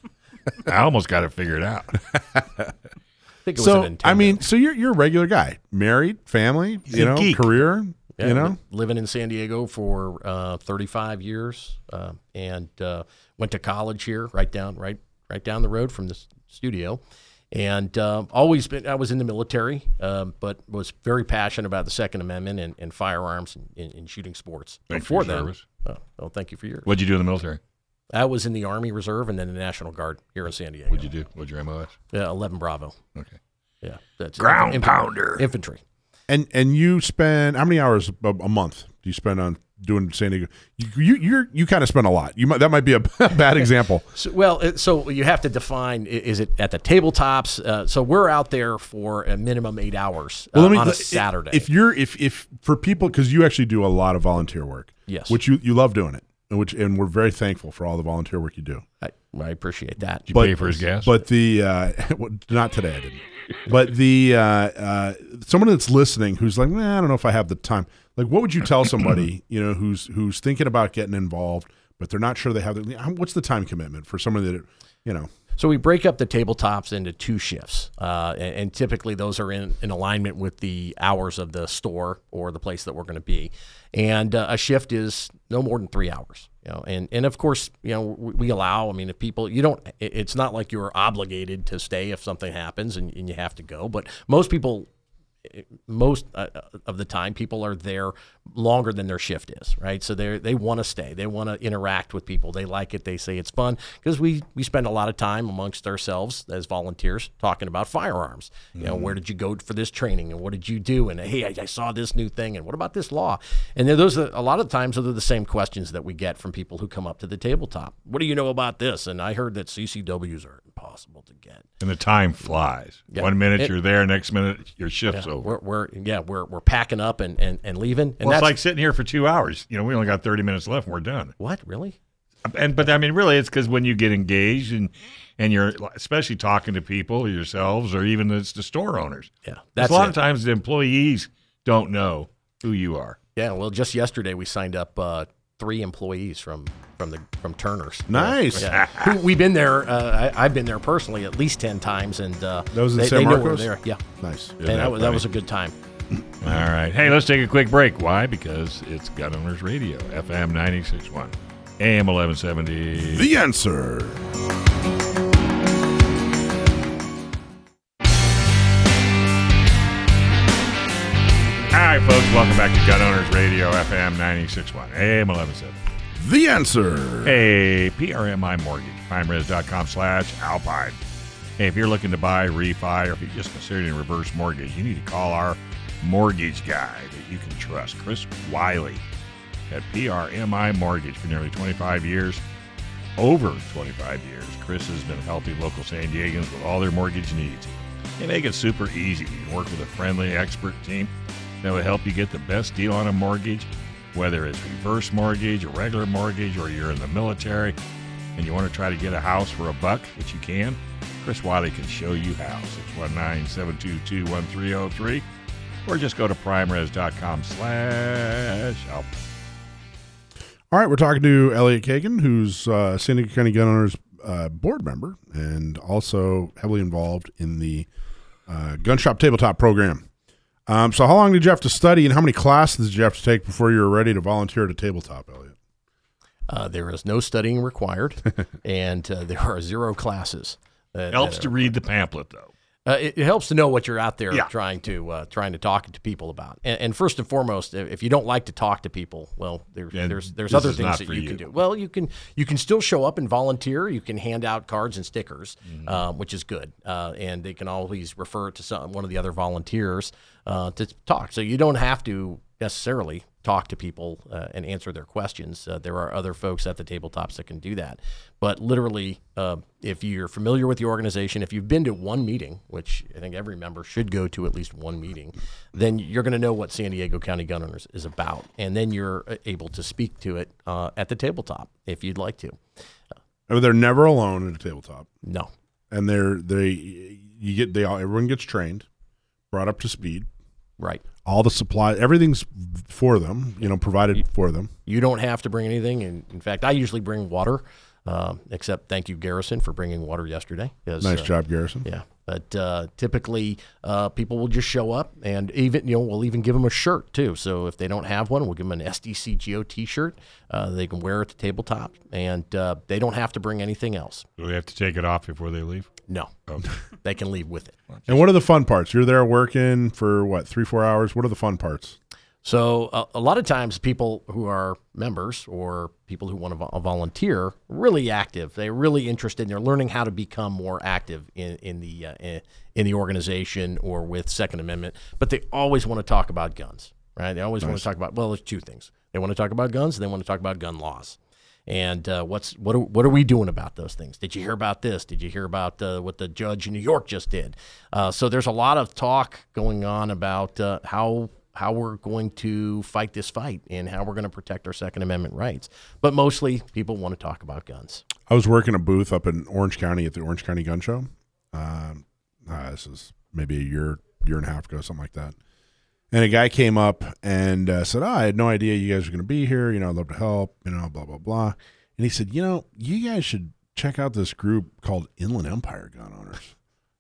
I almost got it figured out. I think it was so, a I mean, so you're you're a regular guy, married, family, you know, geek. career, Yeah, you know. living in San Diego for uh, 35 years, uh, and uh, went to college here, right down, right, right down the road from the studio, and uh, always been. I was in the military, um, but was very passionate about the Second Amendment and, and firearms and, and, and shooting sports. Thanks for Before your then, service. oh, oh, thank you for yours. What'd you do in the military? I was in the Army Reserve and then the National Guard here in San Diego. What'd you do? What'd your MOS? Yeah, 11 Bravo. Okay. Yeah, that's Ground infantry- pounder. Infantry. And and you spend how many hours a, a month do you spend on doing San Diego? You you you're, you kind of spend a lot. You might that might be a bad example. So, well, so you have to define: is it at the tabletops? Uh, so we're out there for a minimum eight hours uh, Well, let me on a Saturday. If you're if if for people because you actually do a lot of volunteer work, Yes. which you you love doing it, and which and we're very thankful for all the volunteer work you do. I, I appreciate that. Did you pay for his gas? But the uh, not today, I didn't. But the uh, uh, someone that's listening who's like, nah, I don't know if I have the time. Like, what would you tell somebody you know who's who's thinking about getting involved, but they're not sure they have the what's the time commitment for someone that you know? So we break up the tabletops into two shifts, uh, and, and typically those are in, in alignment with the hours of the store or the place that we're going to be. And uh, a shift is no more than three hours. You know, and, and of course, you know, we, we allow. I mean, if people, you don't, it- it's not like you're obligated to stay if something happens and, and you have to go. But most people most uh, of the time people are there longer than their shift is right? So they they want to stay. They want to interact with people. They like it. They say it's fun. Because we we spend a lot of time amongst ourselves as volunteers talking about firearms. You know where mm-hmm. did you go for this training and what did you do? And hey I, I saw this new thing and what about this law? And then those are, a lot of times those are the same questions that we get from people who come up to the tabletop. What do you know about this? And I heard that CCWs are impossible to get. And the time flies. Yeah. One minute It- you're there, next minute your shift's yeah, over. we're, we're yeah we're, we're packing up and, and, and leaving and well, it's like sitting here for two hours. You know, we only got 30 minutes left and we're done. what really And but I mean, really, it's because when you get engaged and and you're especially talking to people yourselves or even it's the store owners. yeah That's a lot it. of times the employees don't know who you are. Yeah, well, just yesterday we signed up uh, three employees from from the from Turner's. Nice. Yeah, Who- we've been there. Uh, I, I've been there personally at least ten times, and uh, Those they, San they know we're Marcos? there. Yeah, Nice. and that, was, that was a good time. All right. Hey, let's take a quick break. Why? Because it's Gun Owners Radio, FM 961, AM 1170. The answer. All right, folks, welcome back to Gun Owners Radio, FM 961, AM 1170. The answer. Hey, PRMI Mortgage, primeres.com slash alpine. Hey, if you're looking to buy, refi, or if you're just considering a reverse mortgage, you need to call our mortgage guy that you can trust, Chris Wiley at PRMI Mortgage for nearly 25 years. Over 25 years, Chris has been helping local San Diegans with all their mortgage needs. They make it super easy. You can work with a friendly expert team that will help you get the best deal on a mortgage, whether it's reverse mortgage, a regular mortgage, or you're in the military and you want to try to get a house for a buck, which you can. Chris Wiley can show you how. 619-722-1303 or just go to primeres.com slash help. All right, we're talking to Elliot Kagan, who's uh, San County Gun Owners uh, board member and also heavily involved in the uh, gun shop tabletop program. Um, so, how long did you have to study, and how many classes did you have to take before you were ready to volunteer at a tabletop, Elliot? Uh, there is no studying required, and uh, there are zero classes. that- Helps that to read the pamphlet, though. Uh, it, it helps to know what you're out there Yeah. trying to uh, trying to talk to people about. And, and first and foremost, if you don't like to talk to people, well, there's there's there's other things that you, you. can do. Well, you can you can still show up and volunteer. You can hand out cards and stickers, Mm-hmm. um, which is good. Uh, and they can always refer to some one of the other volunteers uh, to talk. So you don't have to necessarily talk to people uh, and answer their questions. Uh, there are other folks at the tabletops that can do that. But literally, uh, if you're familiar with the organization, if you've been to one meeting, which I think every member should go to at least one meeting, then you're going to know what San Diego County Gun Owners is about, and then you're uh, able to speak to it uh, at the tabletop if you'd like to. Uh, They're never alone at a tabletop, No, and they're they you get they all everyone gets trained, brought up to speed. right. All the supply, everything's for them, you know, provided for them. You don't have to bring anything. And in fact, I usually bring water. Um, except thank you, Garrison, for bringing water yesterday. 'cause, Nice uh, job, Garrison. Yeah, but uh, typically uh, people will just show up, and even you know we'll even give them a shirt too. So if they don't have one, we'll give them an SDCGO T-shirt. Uh, they can wear it at the tabletop, and uh, they don't have to bring anything else. Do we have to take it off before they leave? No, they can leave with it. And what are the fun parts? You're there working for what three, four hours. What are the fun parts? So uh, a lot of times, people who are members or people who want to vo- volunteer really active. They're really interested. and They're learning how to become more active in in the uh, in, in the organization or with Second Amendment. But they always want to talk about guns, right? They always want to talk about. Well, there's two things. They want to talk about guns. and They want to talk about gun laws. And uh, what's what are, what are we doing about those things? Did you hear about this? Did you hear about uh, what the judge in New York just did? Uh, so there's a lot of talk going on about uh, how how we're going to fight this fight and how we're going to protect our Second Amendment rights. But mostly, people want to talk about guns. I was working a booth up in Orange County at the Orange County Gun Show. Um, uh, this is maybe a year, year and a half ago, something like that. And a guy came up and uh, said, oh, "I had no idea you guys were going to be here. You know, I'd love to help. You know, blah blah blah." And he said, "You know, you guys should check out this group called Inland Empire Gun Owners."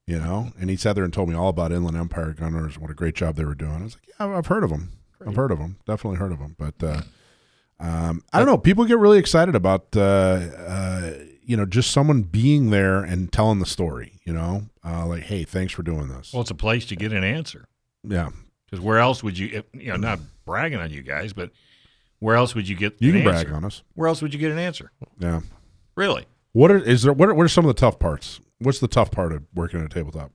You know, and he sat there and told me all about Inland Empire Gun Owners, what a great job they were doing. I was like, "Yeah, I've heard of them. I've heard of them. Definitely heard of them." But uh, um, I don't know. People get really excited about uh, uh, you know just someone being there and telling the story. You know, uh, like, "Hey, thanks for doing this." Well, it's a place to get an answer. Yeah, Because where else would you, if, you know, not bragging on you guys, but where else would you get? you an can brag answer? on us. Where else would you get an answer? Yeah. Really? What are is there? What are, what are some of the tough parts? What's the tough part of working at a tabletop?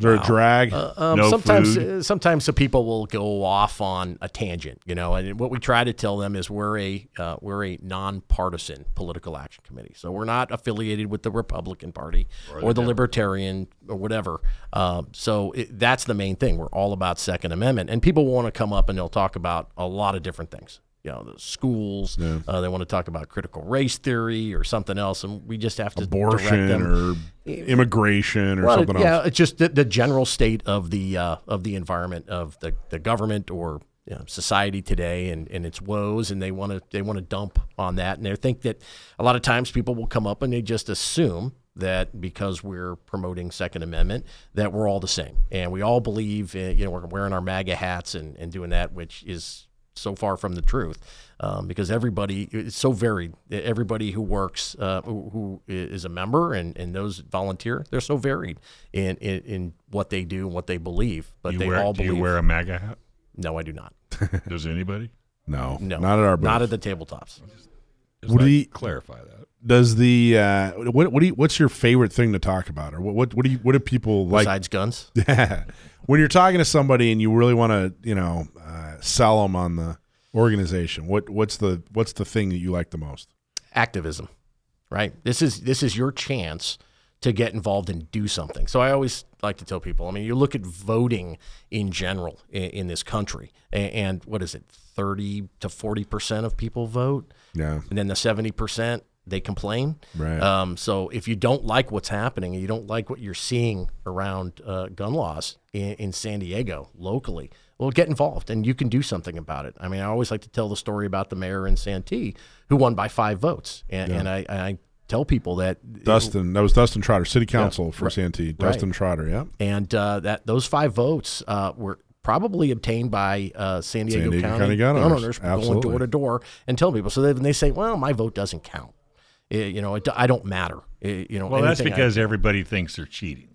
Is there a drag? Uh, um, No sometimes, food. uh, sometimes the people will go off on a tangent, you know. And what we try to tell them is we're a uh, we're a nonpartisan political action committee, so we're not affiliated with the Republican Party or, the Libertarian or whatever. Uh, so it, that's the main thing. We're all about Second Amendment, and people want to come up and they'll talk about a lot of different things. You know, the schools. Uh, they want to talk about critical race theory or something else, and we just have to direct Abortion them. or immigration or Well, something yeah, else? it's just the, the general state of the uh, of the environment of the, the government or you know, society today and, and its woes, and they want to they want to dump on that, and they think that a lot of times people will come up and they just assume that because we're promoting Second Amendment that we're all the same, and we all believe in, you know we're wearing our MAGA hats and, and doing that, which is so far from the truth um, because everybody it's so varied everybody who works uh, who, who is a member and, and those volunteer they're so varied in, in, in what they do and what they believe but you they wear, all do believe you wear a MAGA hat? no i do not Does anybody? No, no not at our booth. not at the tabletops Just What do you- clarify that? Does the uh, what what do you, what's your favorite thing to talk about, or what what what do you what do people like? besides guns when you're talking to somebody and you really want to, you know, uh, sell them on the organization, what what's the what's the thing that you like the most? activism right? This is this is your chance to get involved and do something. So i always like to tell people i mean you look at voting in general in, in this country and, and what is it 30 to 40 percent of people vote? Yeah, and then the 70% they complain Right. um, so if you don't like what's happening and you don't like what you're seeing around uh, gun laws in, in san diego locally well get involved and you can do something about it i mean i always like to tell the story about the mayor in santee who won by five votes and, and I, I tell people that Dustin. That was Dustin Trotter, City Council for right. Santee. Dustin Trotter. Yeah, and uh, that those five votes uh, were probably obtained by uh, San Diego, San Diego County, County gun owners. going door to door and telling people. So they, they say, "Well, my vote doesn't count," eh, you know, it, I don't matter. Eh, you know, Well, that's anything I- because everybody thinks they're cheating.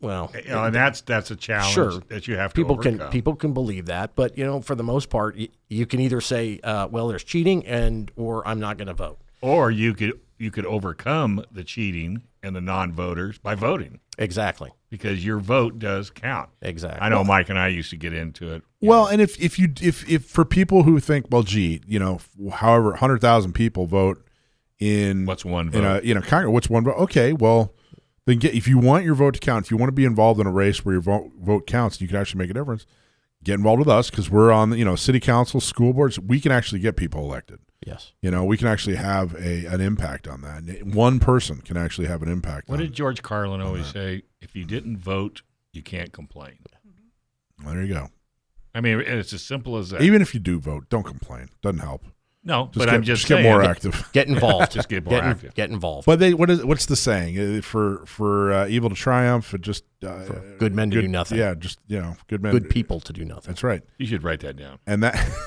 well, You know, and that's that's a challenge Sure. that you have to people can people can believe that, but you know, for the most part, you, you can either say, uh, "Well, there's cheating," and or I'm not going to vote. or you could you could overcome the cheating and the non-voters by voting Exactly, because your vote does count. exactly. I know Mike and I used to get into it. Well, know. and if if you if if for people who think, well, gee, you know, however, hundred thousand people vote in what's one in vote? a you know Congress, what's one vote? Okay, well, then get if you want your vote to count, if you want to be involved in a race where your vote vote counts, you can actually make a difference. Get involved with us because we're on the you know city council, school boards. We can actually get people elected. yes. You know, we can actually have a an impact on that. One person can actually have an impact. what on did George Carlin always say? If you didn't vote, you can't complain. There you go. I mean, it's as simple as that. Even if you do vote, don't complain. Doesn't help. No, Just but get, I'm just, get saying, more active. Get involved. Just get more in- active. Get involved. But they what is what's the saying Uh, for for uh, evil to triumph? It just uh, good men to do nothing. Yeah, just you know, good men. Good people to do nothing. That's right. You should write that down. And that.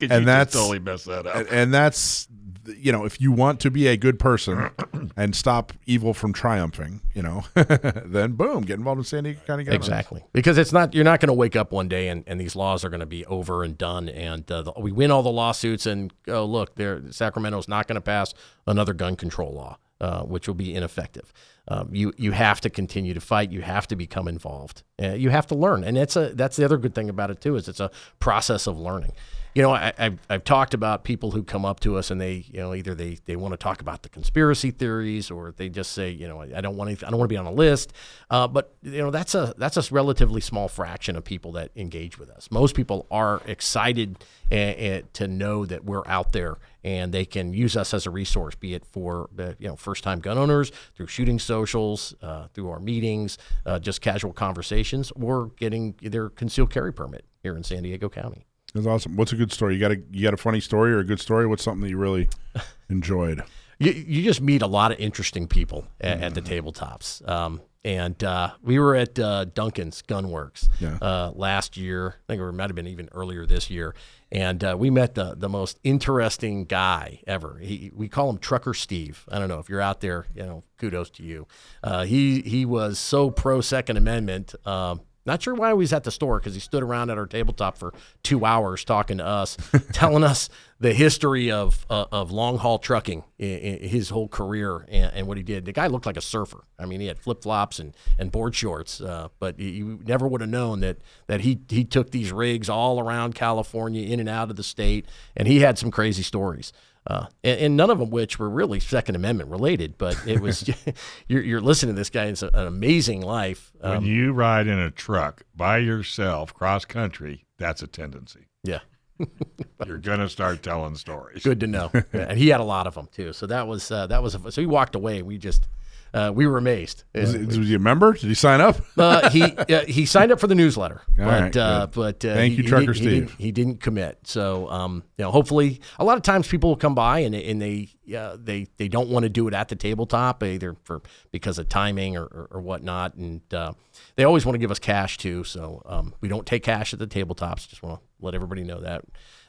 And you that's- just totally messed that up. and, and that's you know, if you want to be a good person and stop evil from triumphing, you know, then boom, get involved in San Diego County Gun Owners. Exactly, because it's not you're not going to wake up one day and, and these laws are going to be over and done, and uh, the, we win all the lawsuits, and oh look, there Sacramento's not going to pass another gun control law, uh, which will be ineffective. Um, you you have to continue to fight. You have to become involved. Uh, you have to learn, and that's a that's the other good thing about it too is it's a process of learning. You know, I, I've, I've talked about people who come up to us and they, you know, either they, they want to talk about the conspiracy theories or they just say, you know, I don't want I don't want to be on a list. Uh, but you know, that's a that's a relatively small fraction of people that engage with us. Most people are excited uh, uh, to know that we're out there and they can use us as a resource, be it for uh, you know first time gun owners through shooting socials, uh, through our meetings, uh, just casual conversations, or getting their concealed carry permit here in San Diego County. That's awesome. What's a good story? You got a you got a funny story or a good story? What's something that you really enjoyed? you, you just meet a lot of interesting people at, at the tabletops. Um, and uh, we were at uh, Duncan's Gunworks Yeah. uh, last year. I think it might have been even earlier this year. And uh, we met the, the most interesting guy ever. He, we call him Trucker Steve. I don't know if you're out there. You know, kudos to you. Uh, he he was so pro Second Amendment. Um, Not sure why he was at the store because he stood around at our tabletop for two hours talking to us, telling us the history of uh, of long haul trucking, his whole career, and, and what he did. The guy looked like a surfer. I mean, he had flip flops and, and board shorts, uh, but you- you never would have known that that he he took these rigs all around California, in and out of the state, and he had some crazy stories. Uh, and, and none of them which were really Second Amendment related, but it was you're, you're listening to this guy. It's an amazing life. When Um, you ride in a truck by yourself cross country, that's a tendency. yeah, You're gonna start telling stories. good to know. Yeah, and he had a lot of them too. So that was uh, that was a, so he walked away. And we just uh, we were amazed. Was, he- was he a member? Did he sign up? uh, he uh, he signed up for the newsletter, All but right, uh, but uh, Thank he- you, he Trucker didn't- he didn't- Steve. He didn't commit. So um, you know, hopefully, a lot of times people will come by and they- and they uh, they they don't want to do it at the tabletop either for because of timing or, or, or whatnot, and uh, they always want to give us cash too. So um, we don't take cash at the tabletops. Just want to let everybody know that.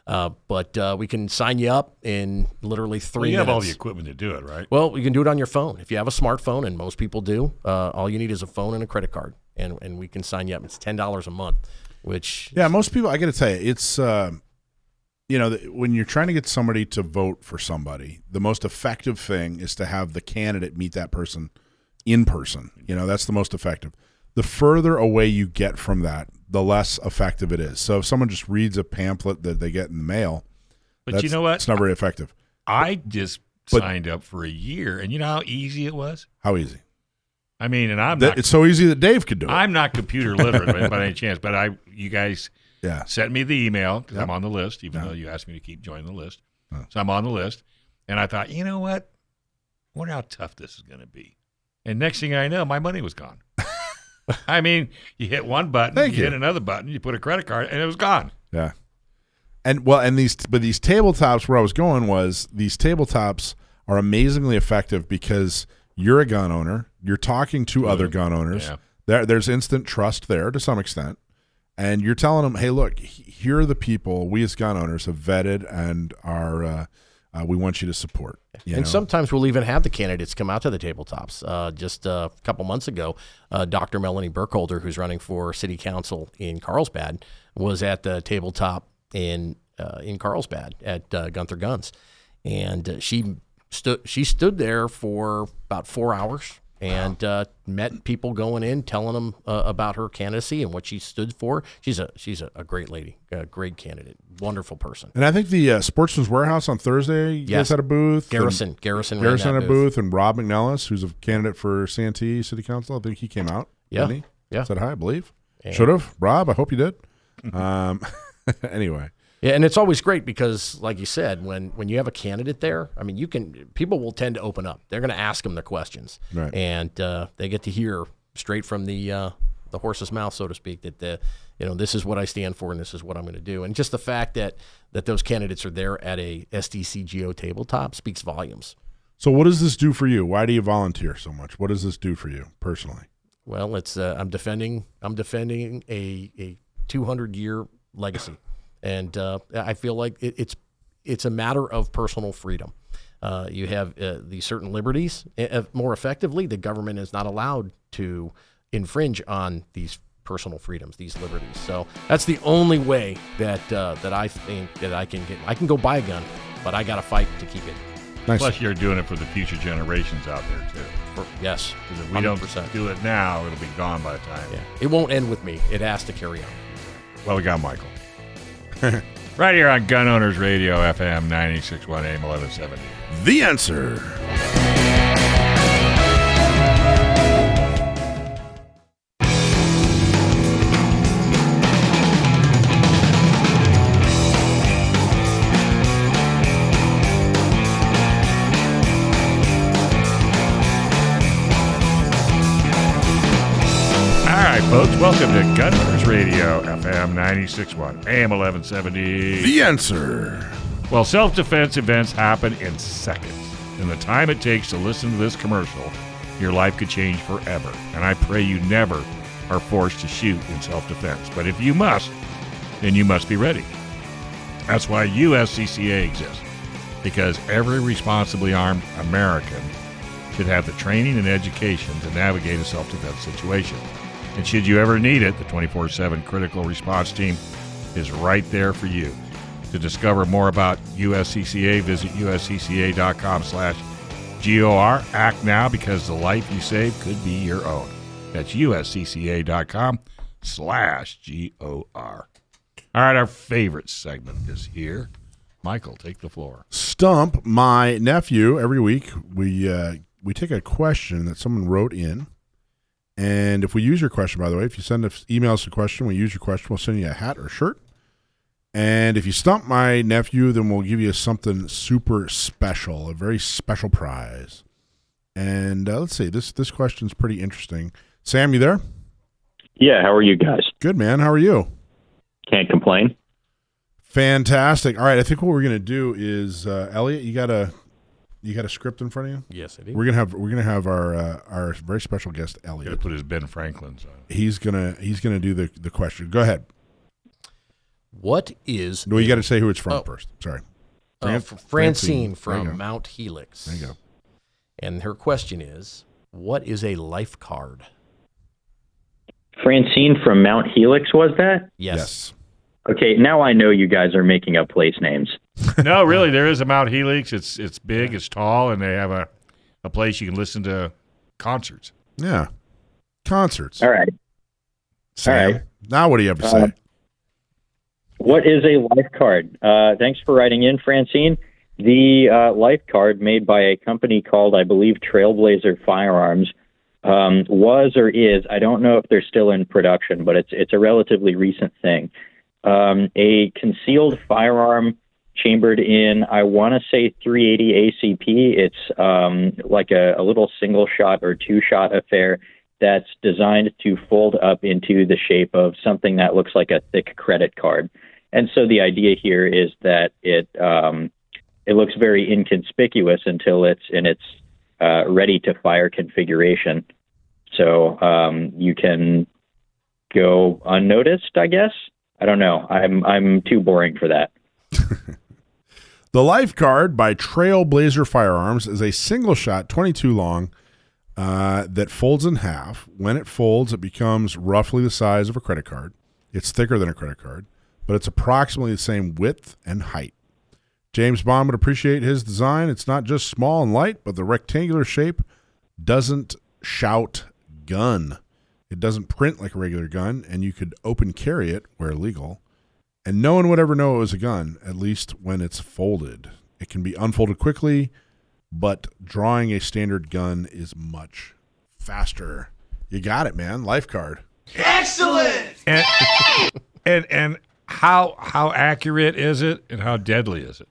Uh, but uh, we can sign you up in literally three Well, you have all the equipment to do it, right? Well, you can do it on your phone. If you have a smartphone, and most people do, uh, all you need is a phone and a credit card, and, and we can sign you up. It's ten dollars a month, which Yeah, most people. I got to tell you, it's uh, you know the, when you're trying to get somebody to vote for somebody, the most effective thing is to have the candidate meet that person in person. You know, that's the most effective. The further away you get from that, the less effective it is. So if someone just reads a pamphlet that they get in the mail, But that's, you know what? It's not very effective. I just But- signed up for a year, and you know how easy it was. How easy? I mean, and I'm That- not it's so easy that Dave could do it. I'm not computer literate by any chance, but I you guys yeah. sent me the email because Yep. I'm on the list, even Yeah. though you asked me to keep joining the list. Oh. So I'm on the list, and I thought, you know what? I wonder how tough this is going to be. And next thing I know, my money was gone. I mean, you hit one button, Thank you, you. hit another button, you put a credit card, and it was gone. Yeah. And well, and these but these tabletops where I was going was these tabletops are amazingly effective because you're a gun owner, you're talking to other gun owners. Yeah. There there's instant trust there to some extent. And you're telling them, "Hey, look, here are the people we as gun owners have vetted and are uh, uh, we want you to support." You and know? sometimes we'll even have the candidates come out to the tabletops. Uh, just a couple months ago, uh, Dr. Melanie Burkholder, who's running for city council in Carlsbad, was at the tabletop in uh, in Carlsbad at uh, Gunther Guns, and uh, she stood she stood there for about four hours and uh, met people going in, telling them uh, about her candidacy and what she stood for. She's a she's a, a great lady, a great candidate, wonderful person. and I think the uh, Sportsman's Warehouse on Thursday, you Yes. guys had a booth. and- Garrison, Garrison, Garrison had a booth, and Rob McNelis, who's a candidate for Santee City Council. I think he came out. Yeah. didn't he? Yeah. Said hi, I believe. Should have. Rob, I hope you did. um, anyway. Yeah, and it's always great because, like you said, when when you have a candidate there, I mean, you can people will tend to open up. They're going to ask them the questions, Right. and uh, they get to hear straight from the uh, the horse's mouth, so to speak, that the you know this is what I stand for and this is what I'm going to do. And just the fact that that those candidates are there at a SDCGO tabletop speaks volumes. So, what does this do for you? Why do you volunteer so much? What does this do for you personally? Well, it's uh, I'm defending I'm defending a a 200 year legacy, and uh, I feel like it, it's it's a matter of personal freedom. Uh, you have uh, these certain liberties. Uh, more effectively, the government is not allowed to infringe on these personal freedoms, these liberties. So that's the only way that uh, that I think that I can get. I can go buy a gun, but I got to fight to keep it. Nice. Plus, you're doing it for the future generations out there too. For, yes, Because if we don't 100%. do it now, it'll be gone by the time. Yeah, it won't end with me. It has to carry on. Well, we got Michael. right here on Gun Owners Radio, FM 961 AM 1170. the answer. Welcome to Gun Owners Radio, FM 961 AM 1170. The answer. Well, self defense events happen in seconds. In the time it takes to listen to this commercial, your life could change forever. And I pray you never are forced to shoot in self defense. But if you must, then you must be ready. That's why USCCA exists, because every responsibly armed American should have the training and education to navigate a self defense situation. And should you ever need it, the 24 7 critical response team is right there for you. To discover more about USCCA, visit uscca.com slash GOR. Act now because the life you save could be your own. That's uscca.com slash GOR. All right, our favorite segment is here. Michael, take the floor. Stump my nephew. Every week we uh, we take a question that someone wrote in, and if we use your question, by the way, if you send us emails a question, we use your question, we'll send you a hat or a shirt. And if you stump my nephew, then we'll give you something super special, a very special prize. And uh, let's see, this this question's pretty interesting. Sam, you there? Yeah, how are you guys? Good man. How are you? Can't complain. Fantastic. All right, I think what we're gonna do is, uh, Elliot, you got a you got a script in front of you. Yes, I do. We're gonna have we're gonna have our uh, our very special guest Got to Elliot. put his Ben Franklin's on. He's gonna he's gonna do the the question. Go ahead. What is No, you got to say who it's from Oh. first. Sorry. uh, Fran- F- Francine Francine. From. Mount Helix? There you go. And her question is, what is a life card? Francine from Mount Helix was that? Yes. Okay, now I know you guys are making up place names. No, really, there is a Mount Helix. It's it's big, it's tall, and they have a, a place you can listen to concerts. Yeah. Concerts. All right. Sam. right. Now what do you have to say? Uh, What is a life card? Uh, thanks for writing in, Francine. The uh, life card made by a company called, I believe, Trailblazer Firearms um, was or is, I don't know if they're still in production, but it's, it's a relatively recent thing. Um, a concealed firearm chambered in, I want to say 380 ACP. It's um, like a, a little single shot or two shot affair that's designed to fold up into the shape of something that looks like a thick credit card. And so the idea here is that it um, it looks very inconspicuous until it's in its uh, ready to fire configuration. So um, you can go unnoticed, I guess. I don't know. I'm I'm too boring for that. The Life Card by Trailblazer Firearms is a single shot, 22 long, uh, that folds in half. When it folds, it becomes roughly the size of a credit card. It's thicker than a credit card, but it's approximately the same width and height. James Bond would appreciate his design. It's not just small and light, but the rectangular shape doesn't shout gun. It doesn't print like a regular gun, and you could open carry it where legal and no one would ever know it was a gun, at least when it's folded. It can be unfolded quickly, but drawing a standard gun is much faster. You got it, man. Life card. And and and how how accurate is it, and how deadly is it?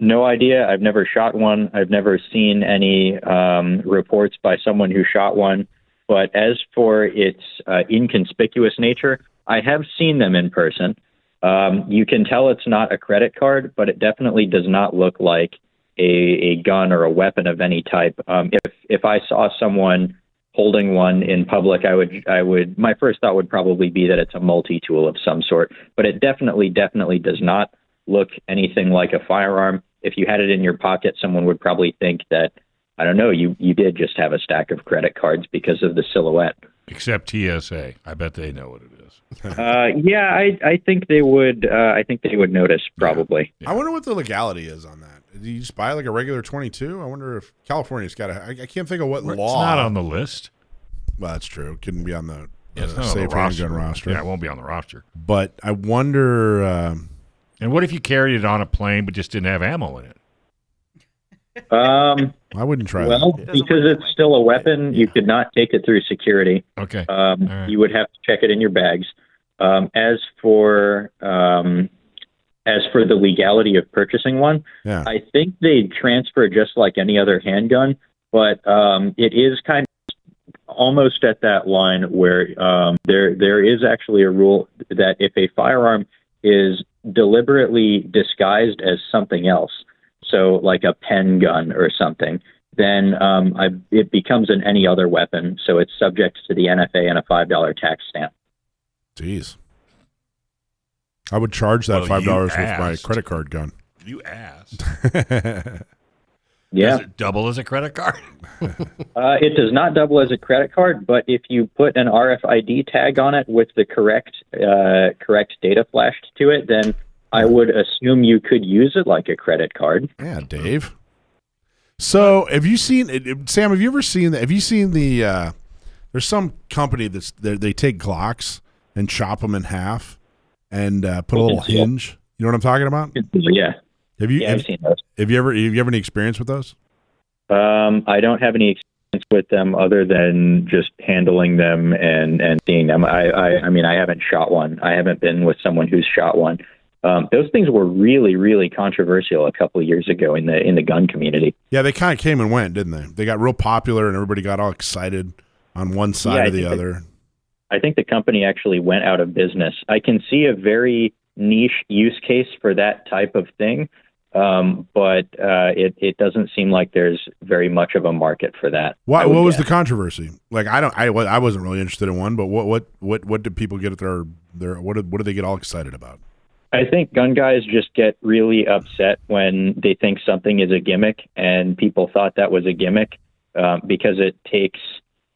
No idea. I've never shot one. I've never seen any um, reports by someone who shot one. But as for its uh, inconspicuous nature, I have seen them in person. Um, you can tell it's not a credit card, but it definitely does not look like a, a gun or a weapon of any type. Um, if if I saw someone holding one in public, I would I would my first thought would probably be that it's a multi tool of some sort. But it definitely definitely does not look anything like a firearm. If you had it in your pocket, someone would probably think that I don't know you you did just have a stack of credit cards because of the silhouette. Except TSA, I bet they know what it is. Uh, yeah, I I think they would uh, I think they would notice probably. I wonder what the legality is on that. Do you just buy like a regular 22? I wonder if California's got a. I, I can't think of what It's law. not on the list. well, that's true. It couldn't be on the, Yeah, it's uh, on the safe handgun roster. Yeah, it won't be on the roster. But I wonder. Um, And what if you carried it on a plane but just didn't have ammo in it? Um, I wouldn't try well, that. because it's still a weapon, you could not take it through security. Okay. Um, right. You would have to check it in your bags. Um, as for um, as for the legality of purchasing one, Yeah. I think they transfer just like any other handgun, but um, it is kind of almost at that line where um, there there is actually a rule that if a firearm is deliberately disguised as something else, so like a pen gun or something, then um, I, it becomes an any other weapon. So it's subject to the NFA and a five dollar tax stamp. Jeez. I would charge that Well, five dollars with my credit card gun. You asked. Yeah. Does it double as a credit card? Uh, it does not double as a credit card, but if you put an RFID tag on it with the correct uh, correct data flashed to it, then I would assume you could use it like a credit card. Yeah, Dave. So, have you seen Sam? Have you ever seen? That? Have you seen the? Uh, there's some company that's they they take Glocks and chop them in half and uh, put a little hinge. You know what I'm talking about? Yeah, Have you? yeah, have, I've seen those. have you ever? Have you ever any experience with those? Um, I don't have any experience with them other than just handling them and and seeing them. I, I I mean, I haven't shot one. I haven't been with someone who's shot one. Um, those things were really, really controversial a couple of years ago in the in the gun community. Yeah, they kind of came and went, didn't they? They got real popular, and everybody got all excited on one side Yeah, or the other. I think the company actually went out of business. I can see a very niche use case for that type of thing, um, but uh, it it doesn't seem like there's very much of a market for that. Would what was guess. the controversy? Like, I don't, I, I wasn't really interested in one, but what, what, what, what did people get their, their, what did, what did they get all excited about? I think gun guys just get really upset when they think something is a gimmick, and people thought that was a gimmick um, because it takes,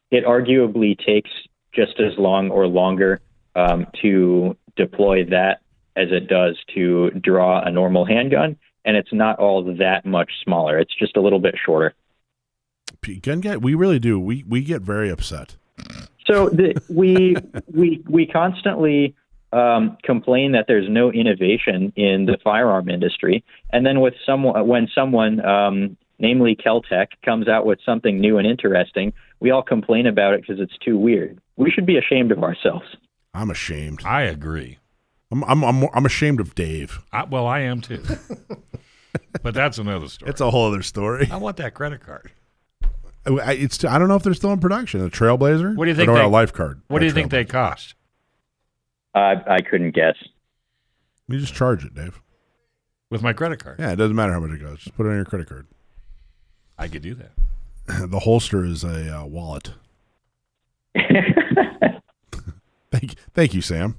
it arguably takes just as long or longer um, to deploy that as it does to draw a normal handgun, and it's not all that much smaller. It's just a little bit shorter. Gun guy, we really do. We, we get very upset. So the, we we we constantly um, complain that there's no innovation in the firearm industry, and then with someone when someone, um, namely Keltec, comes out with something new and interesting, we all complain about it because it's too weird. We should be ashamed of ourselves. I'm ashamed. I agree. I'm, I'm, I'm, I'm ashamed of Dave. I, well, I am too. but that's another story. It's a whole other story. I want that credit card. I, it's, I don't know if they're still in production. A Trailblazer? What do you think no, they- a life card. What do you think they cost? I I couldn't guess. You just charge it, Dave. With my credit card. Yeah, it doesn't matter how much it goes. Just put it on your credit card. I could do that. the holster is a uh, wallet. Thank, thank you, Sam.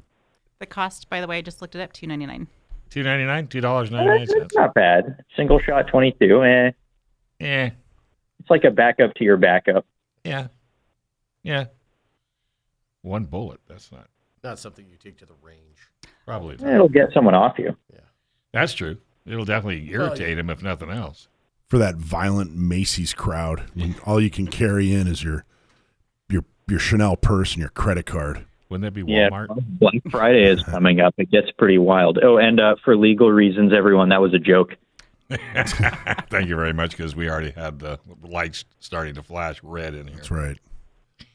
The cost, by the way, I just looked it up, two ninety nine. Two ninety nine, two dollars ninety nine It's not bad. Single shot twenty two. Eh, Yeah, it's like a backup to your backup. yeah, yeah. One bullet. That's not Not something you take to the range. probably. Not. It'll get someone off you. Yeah. That's true. It'll definitely irritate him if nothing else. For that violent Macy's crowd, when all you can carry in is your your your Chanel purse and your credit card. Wouldn't that be Yeah, Walmart? Black Friday is coming up. It gets pretty wild. Oh, and uh, for legal reasons, everyone, that was a joke. Thank you very much because we already had the lights starting to flash red in here. That's right.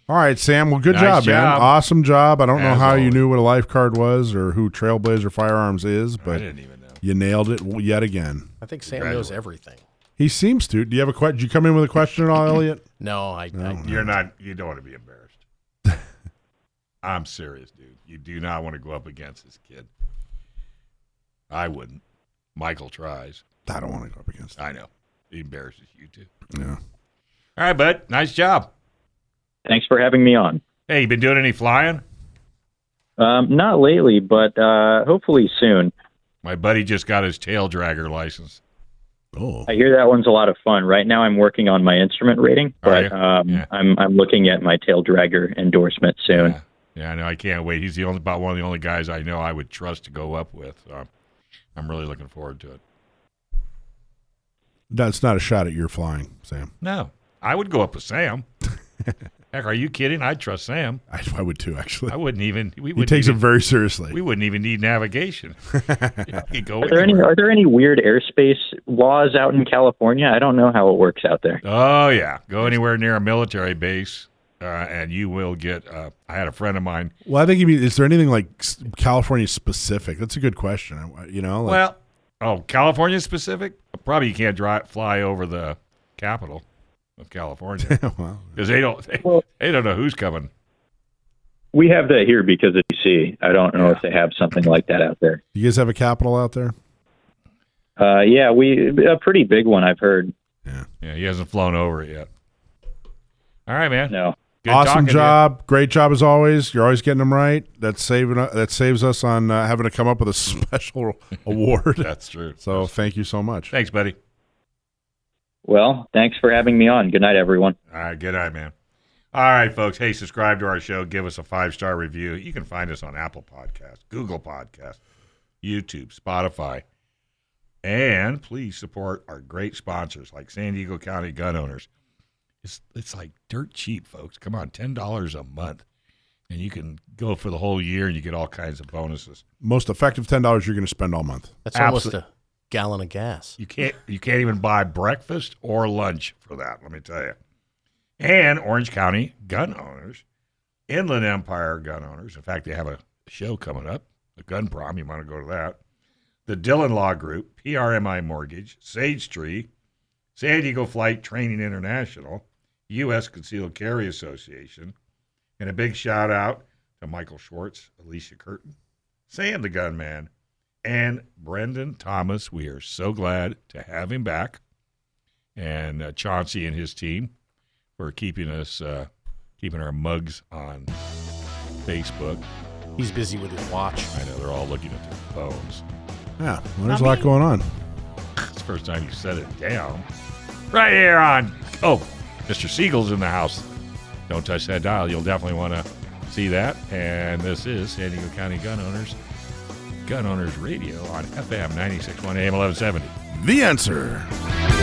All right, Sam. Well, good Nice job, man. Awesome job. I don't know As how you knew what a life card was or who Trailblazer Firearms is, I but didn't even know. you nailed it yet again. I think Sam knows everything. He seems to. Do you have a question? Did you come in with a question at all, Elliot? No, I, I oh, You're not. You don't want to be embarrassed. I'm serious, dude. You do not want to go up against this kid. I wouldn't. Michael tries. I don't want to go up against. I know. He embarrasses you too. Yeah. All right, bud. Nice job. Thanks for having me on. Hey, you been doing any flying? Um, not lately, but uh, hopefully soon. My buddy just got his tail dragger license. Oh, I hear that one's a lot of fun. Right now, I'm working on my instrument rating, but um, Yeah. I'm I'm looking at my tail dragger endorsement soon. Yeah. Yeah, I know. I can't wait. He's the only about one of the only guys I know I would trust to go up with. So I'm, I'm really looking forward to it. that's not a shot at your flying, Sam. No, I would go up with Sam. Heck, are you kidding? I'd trust Sam. I, I would too, actually. I wouldn't even. We he wouldn't takes even, it very seriously. We wouldn't even need navigation. Go Are there any are there any weird airspace laws out in California? I don't know how it works out there. Oh yeah, go anywhere near a military base, uh, and you will get. Uh, I had a friend of mine. well, I think you mean, is there anything like California specific? That's a good question. You know, like, Well, oh, California specific. Probably you can't drive fly over the capital of California well, because they don't. They, Well- they don't know who's coming. We have that here because of DC. I don't know if they have something like that out there. you guys have a capital out there? Uh, yeah, we a pretty big one. I've heard. Yeah, yeah. he hasn't flown over it yet. All right, man. No, Good awesome talking to you. job, great job as always. You're always getting them right. That's saving that saves us on uh, having to come up with a special award. That's true. So thank you so much. Thanks, buddy. Well, thanks for having me on. Good night, everyone. All right, good night, man. All right, folks. Hey, subscribe to our show. Give us a five star review. You can find us on Apple Podcasts, Google Podcasts, YouTube, Spotify. And please support our great sponsors like San Diego County Gun Owners. It's it's like dirt cheap, folks. Come on, ten dollars a month, and you can go for the whole year, and you get all kinds of bonuses. Most effective ten dollars you're going to spend all month. That's almost a gallon of gas. You can't you can't even buy breakfast or lunch for that. Let me tell you. And Orange County gun owners, Inland Empire gun owners. In fact, they have a show coming up, a gun prom. You want to go to that. The Dillon Law Group, PRMI Mortgage, Sage Tree, San Diego Flight Training International, U.S. Concealed Carry Association, and a big shout out to Michael Schwartz, Alicia Curtin, Sam the Gunman, and Brendan Thomas. We are so glad to have him back, and uh, Chauncey and his team for keeping us uh, keeping our mugs on Facebook. He's busy with his watch. I know they're all looking at their phones. Yeah, well, there's a lot going on. It's the first time you set it down. Right here on. Oh, Mr. Siegel's in the house. Don't touch that dial. You'll definitely want to see that. And this is San Diego County Gun Owners, Gun Owners Radio on FM 96.1 AM 1170. The answer.